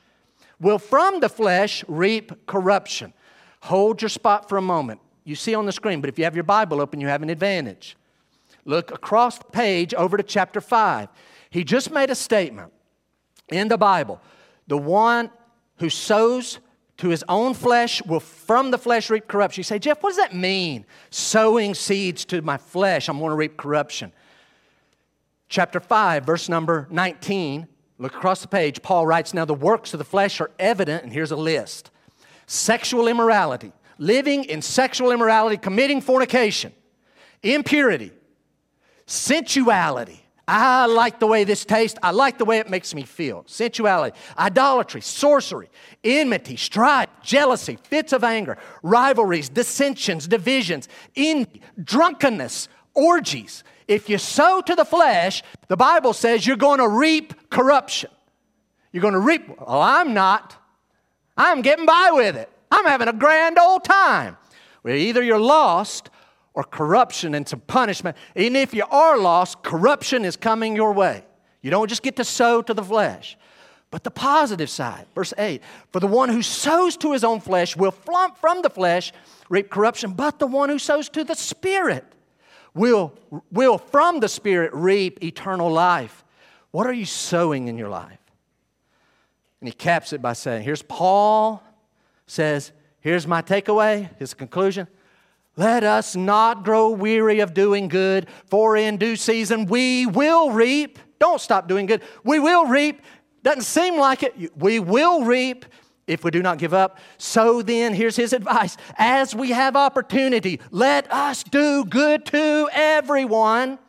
will from the flesh reap corruption. Hold your spot for a moment. You see on the screen, but if you have your Bible open, you have an advantage. Look across the page over to chapter 5. He just made a statement in the Bible. The one who sows to his own flesh will from the flesh reap corruption. You say, Jeff, what does that mean? Sowing seeds to my flesh, I'm going to reap corruption. Chapter 5, verse number 19. Look across the page. Paul writes, Now the works of the flesh are evident, and here's a list sexual immorality, living in sexual immorality, committing fornication, impurity Sensuality. I like the way this tastes. I like the way it makes me feel. Sensuality, idolatry, sorcery, enmity, strife, jealousy, fits of anger, rivalries, dissensions, divisions, envy, drunkenness, orgies. If you sow to the flesh, the Bible says you're going to reap corruption. You're going to reap. Well, I'm not. I'm getting by with it. I'm having a grand old time. Well, either you're lost or corruption and some punishment. Even if you are lost, corruption is coming your way. You don't just get to sow to the flesh. But the positive side, verse 8 For the one who sows to his own flesh will from the flesh reap corruption, but the one who sows to the Spirit will, will from the Spirit reap eternal life. What are you sowing in your life? And he caps it by saying, Here's Paul says, Here's my takeaway, his conclusion. Let us not grow weary of doing good, for in due season we will reap. Don't stop doing good. We will reap. Doesn't seem like it. We will reap if we do not give up. So then, here's his advice as we have opportunity, let us do good to everyone,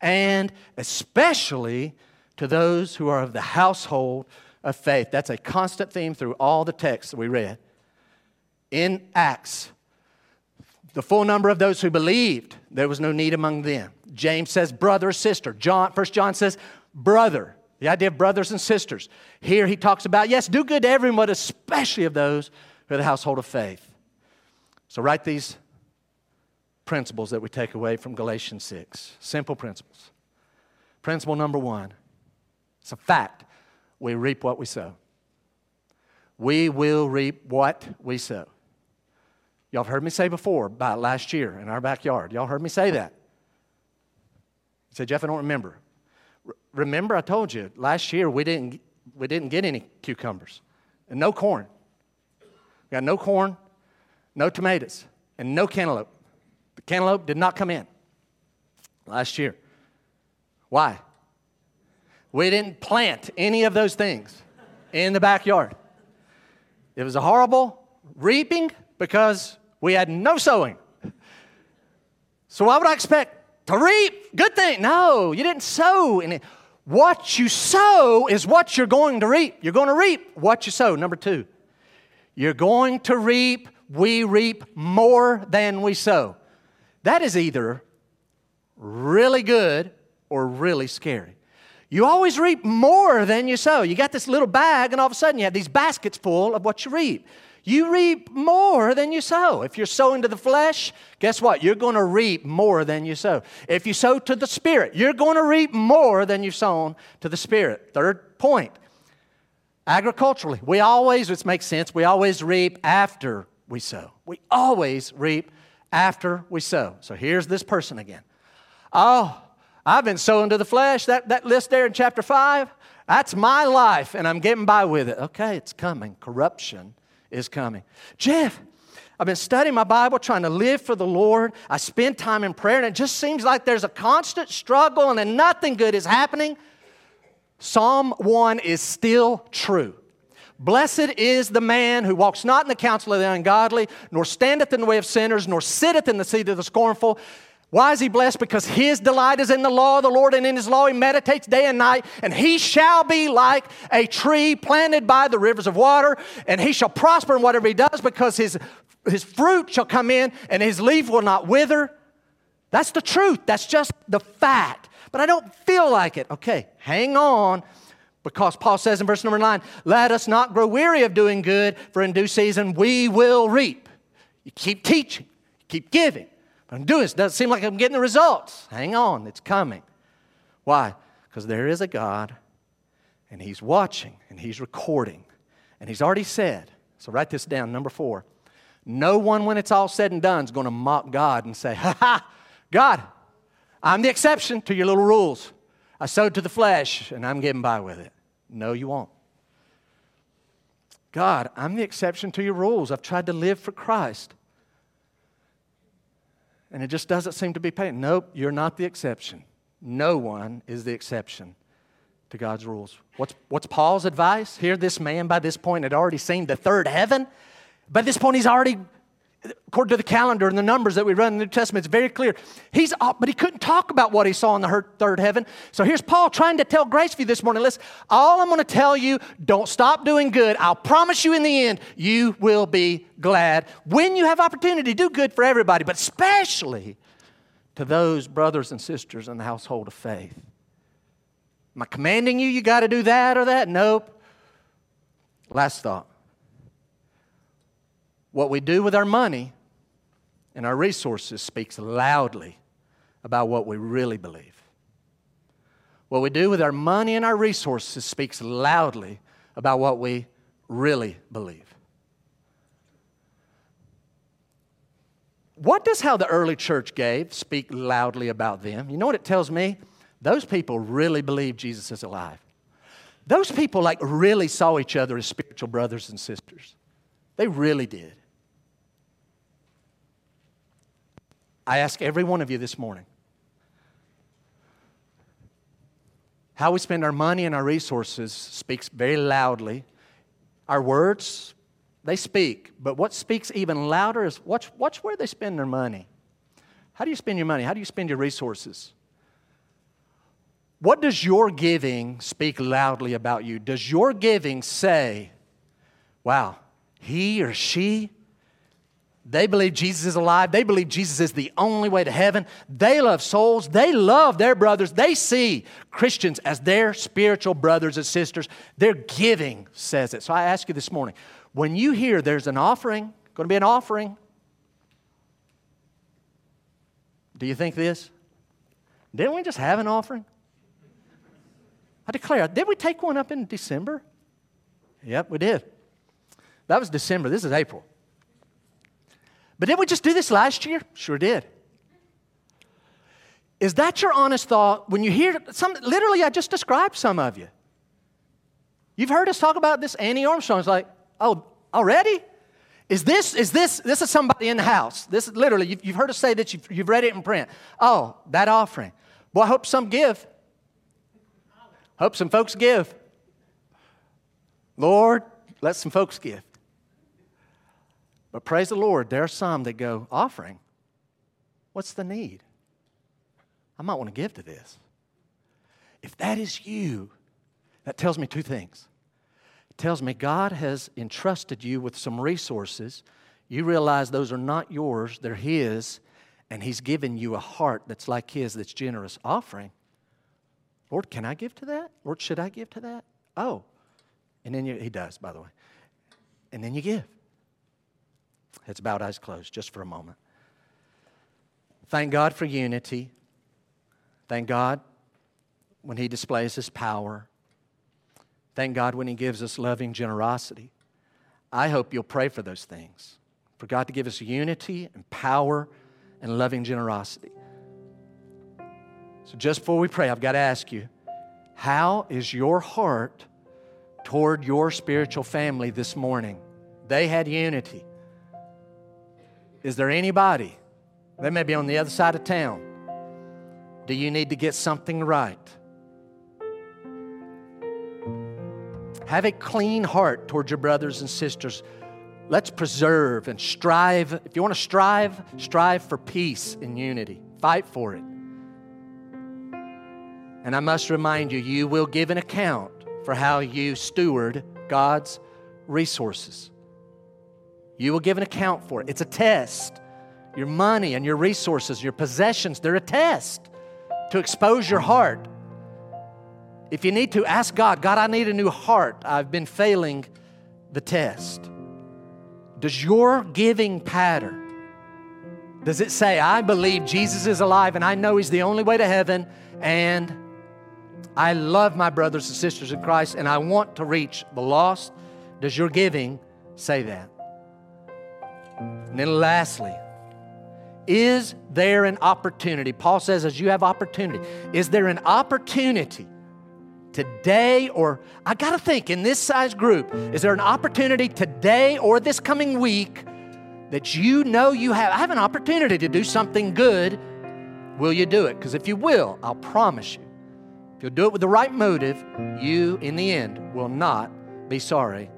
and especially to those who are of the household of faith. That's a constant theme through all the texts that we read. In Acts, the full number of those who believed, there was no need among them. James says brother sister. John, First John says brother. The idea of brothers and sisters. Here he talks about, yes, do good to everyone, but especially of those who are the household of faith. So write these principles that we take away from Galatians 6. Simple principles. Principle number one it's a fact. We reap what we sow. We will reap what we sow. Y'all have heard me say before about last year in our backyard. Y'all heard me say that. You said, Jeff, I don't remember. R- remember, I told you last year we didn't, we didn't get any cucumbers and no corn. We got no corn, no tomatoes, and no cantaloupe. The cantaloupe did not come in last year. Why? We didn't plant any of those things in the backyard. It was a horrible reaping because we had no sowing. So why would I expect to reap? Good thing. No, you didn't sow any. What you sow is what you're going to reap. You're going to reap what you sow. Number two, you're going to reap, we reap more than we sow. That is either really good or really scary. You always reap more than you sow. You got this little bag, and all of a sudden you have these baskets full of what you reap. You reap more than you sow. If you're sowing to the flesh, guess what? You're going to reap more than you sow. If you sow to the Spirit, you're going to reap more than you've sown to the Spirit. Third point agriculturally, we always, which makes sense, we always reap after we sow. We always reap after we sow. So here's this person again. Oh, I've been sowing to the flesh. That, that list there in chapter 5, that's my life, and I'm getting by with it. Okay, it's coming. Corruption is coming. Jeff, I've been studying my Bible, trying to live for the Lord. I spend time in prayer, and it just seems like there's a constant struggle and then nothing good is happening. Psalm 1 is still true. Blessed is the man who walks not in the counsel of the ungodly, nor standeth in the way of sinners, nor sitteth in the seat of the scornful. Why is he blessed? Because his delight is in the law of the Lord, and in his law he meditates day and night. And he shall be like a tree planted by the rivers of water, and he shall prosper in whatever he does, because his, his fruit shall come in, and his leaf will not wither. That's the truth. That's just the fact. But I don't feel like it. Okay, hang on. Because Paul says in verse number nine, let us not grow weary of doing good, for in due season we will reap. You keep teaching, keep giving, I'm doing this. It doesn't seem like I'm getting the results. Hang on, it's coming. Why? Because there is a God, and He's watching, and He's recording, and He's already said. So write this down. Number four. No one, when it's all said and done, is going to mock God and say, Ha ha, God, I'm the exception to your little rules. I sowed to the flesh, and I'm getting by with it. No, you won't. God, I'm the exception to your rules. I've tried to live for Christ and it just doesn't seem to be paying. Nope, you're not the exception. No one is the exception to God's rules. What's, what's Paul's advice? Here, this man by this point had already seen the third heaven. By this point, he's already according to the calendar and the numbers that we run in the New Testament, it's very clear. He's up, but he couldn't talk about what he saw in the third heaven. So here's Paul trying to tell Graceview this morning. Listen, all I'm going to tell you, don't stop doing good. I'll promise you in the end, you will be glad when you have opportunity. to Do good for everybody, but especially to those brothers and sisters in the household of faith. Am I commanding you, you got to do that or that? Nope. Last thought. What we do with our money and our resources speaks loudly about what we really believe. What we do with our money and our resources speaks loudly about what we really believe. What does how the early church gave speak loudly about them? You know what it tells me? Those people really believe Jesus is alive. Those people like really saw each other as spiritual brothers and sisters. They really did. I ask every one of you this morning how we spend our money and our resources speaks very loudly. Our words, they speak, but what speaks even louder is watch, watch where they spend their money. How do you spend your money? How do you spend your resources? What does your giving speak loudly about you? Does your giving say, wow, he or she, they believe Jesus is alive. They believe Jesus is the only way to heaven. They love souls. They love their brothers. They see Christians as their spiritual brothers and sisters. Their giving says it. So I ask you this morning when you hear there's an offering, going to be an offering, do you think this? Didn't we just have an offering? I declare, did we take one up in December? Yep, we did. That was December. This is April. But didn't we just do this last year? Sure did. Is that your honest thought when you hear some? Literally, I just described some of you. You've heard us talk about this Annie Armstrong. It's like, oh, already? Is this, is this, this is somebody in the house. This is literally, you've, you've heard us say that you've, you've read it in print. Oh, that offering. Well, I hope some give. Hope some folks give. Lord, let some folks give. But praise the Lord, there are some that go, offering. What's the need? I might want to give to this. If that is you, that tells me two things. It tells me God has entrusted you with some resources. You realize those are not yours, they're His, and He's given you a heart that's like His, that's generous offering. Lord, can I give to that? Lord, should I give to that? Oh. And then you, he does, by the way. And then you give. Heads bowed, eyes closed, just for a moment. Thank God for unity. Thank God when He displays His power. Thank God when He gives us loving generosity. I hope you'll pray for those things, for God to give us unity and power and loving generosity. So, just before we pray, I've got to ask you how is your heart toward your spiritual family this morning? They had unity. Is there anybody? They may be on the other side of town. Do you need to get something right? Have a clean heart toward your brothers and sisters. Let's preserve and strive. If you want to strive, strive for peace and unity. Fight for it. And I must remind you, you will give an account for how you steward God's resources. You will give an account for it. It's a test. Your money and your resources, your possessions, they're a test to expose your heart. If you need to, ask God, God, I need a new heart. I've been failing the test. Does your giving pattern, does it say, I believe Jesus is alive and I know He's the only way to heaven and I love my brothers and sisters in Christ and I want to reach the lost. Does your giving say that? And then, lastly, is there an opportunity? Paul says, as you have opportunity, is there an opportunity today or I got to think in this size group, is there an opportunity today or this coming week that you know you have? I have an opportunity to do something good. Will you do it? Because if you will, I'll promise you if you'll do it with the right motive, you, in the end, will not be sorry.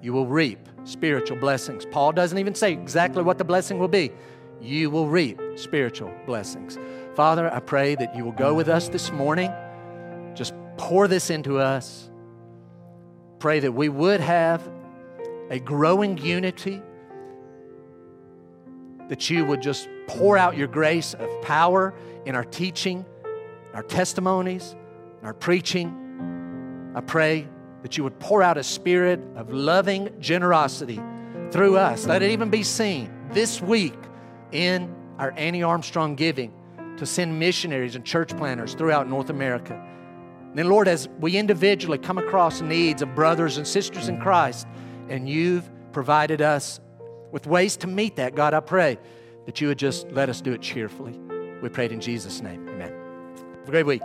You will reap spiritual blessings. Paul doesn't even say exactly what the blessing will be. You will reap spiritual blessings. Father, I pray that you will go with us this morning. Just pour this into us. Pray that we would have a growing unity, that you would just pour out your grace of power in our teaching, our testimonies, our preaching. I pray that you would pour out a spirit of loving generosity through us. Let it even be seen this week in our Annie Armstrong giving to send missionaries and church planters throughout North America. And then, Lord, as we individually come across needs of brothers and sisters in Christ, and you've provided us with ways to meet that, God, I pray that you would just let us do it cheerfully. We prayed in Jesus' name. Amen. Have a great week.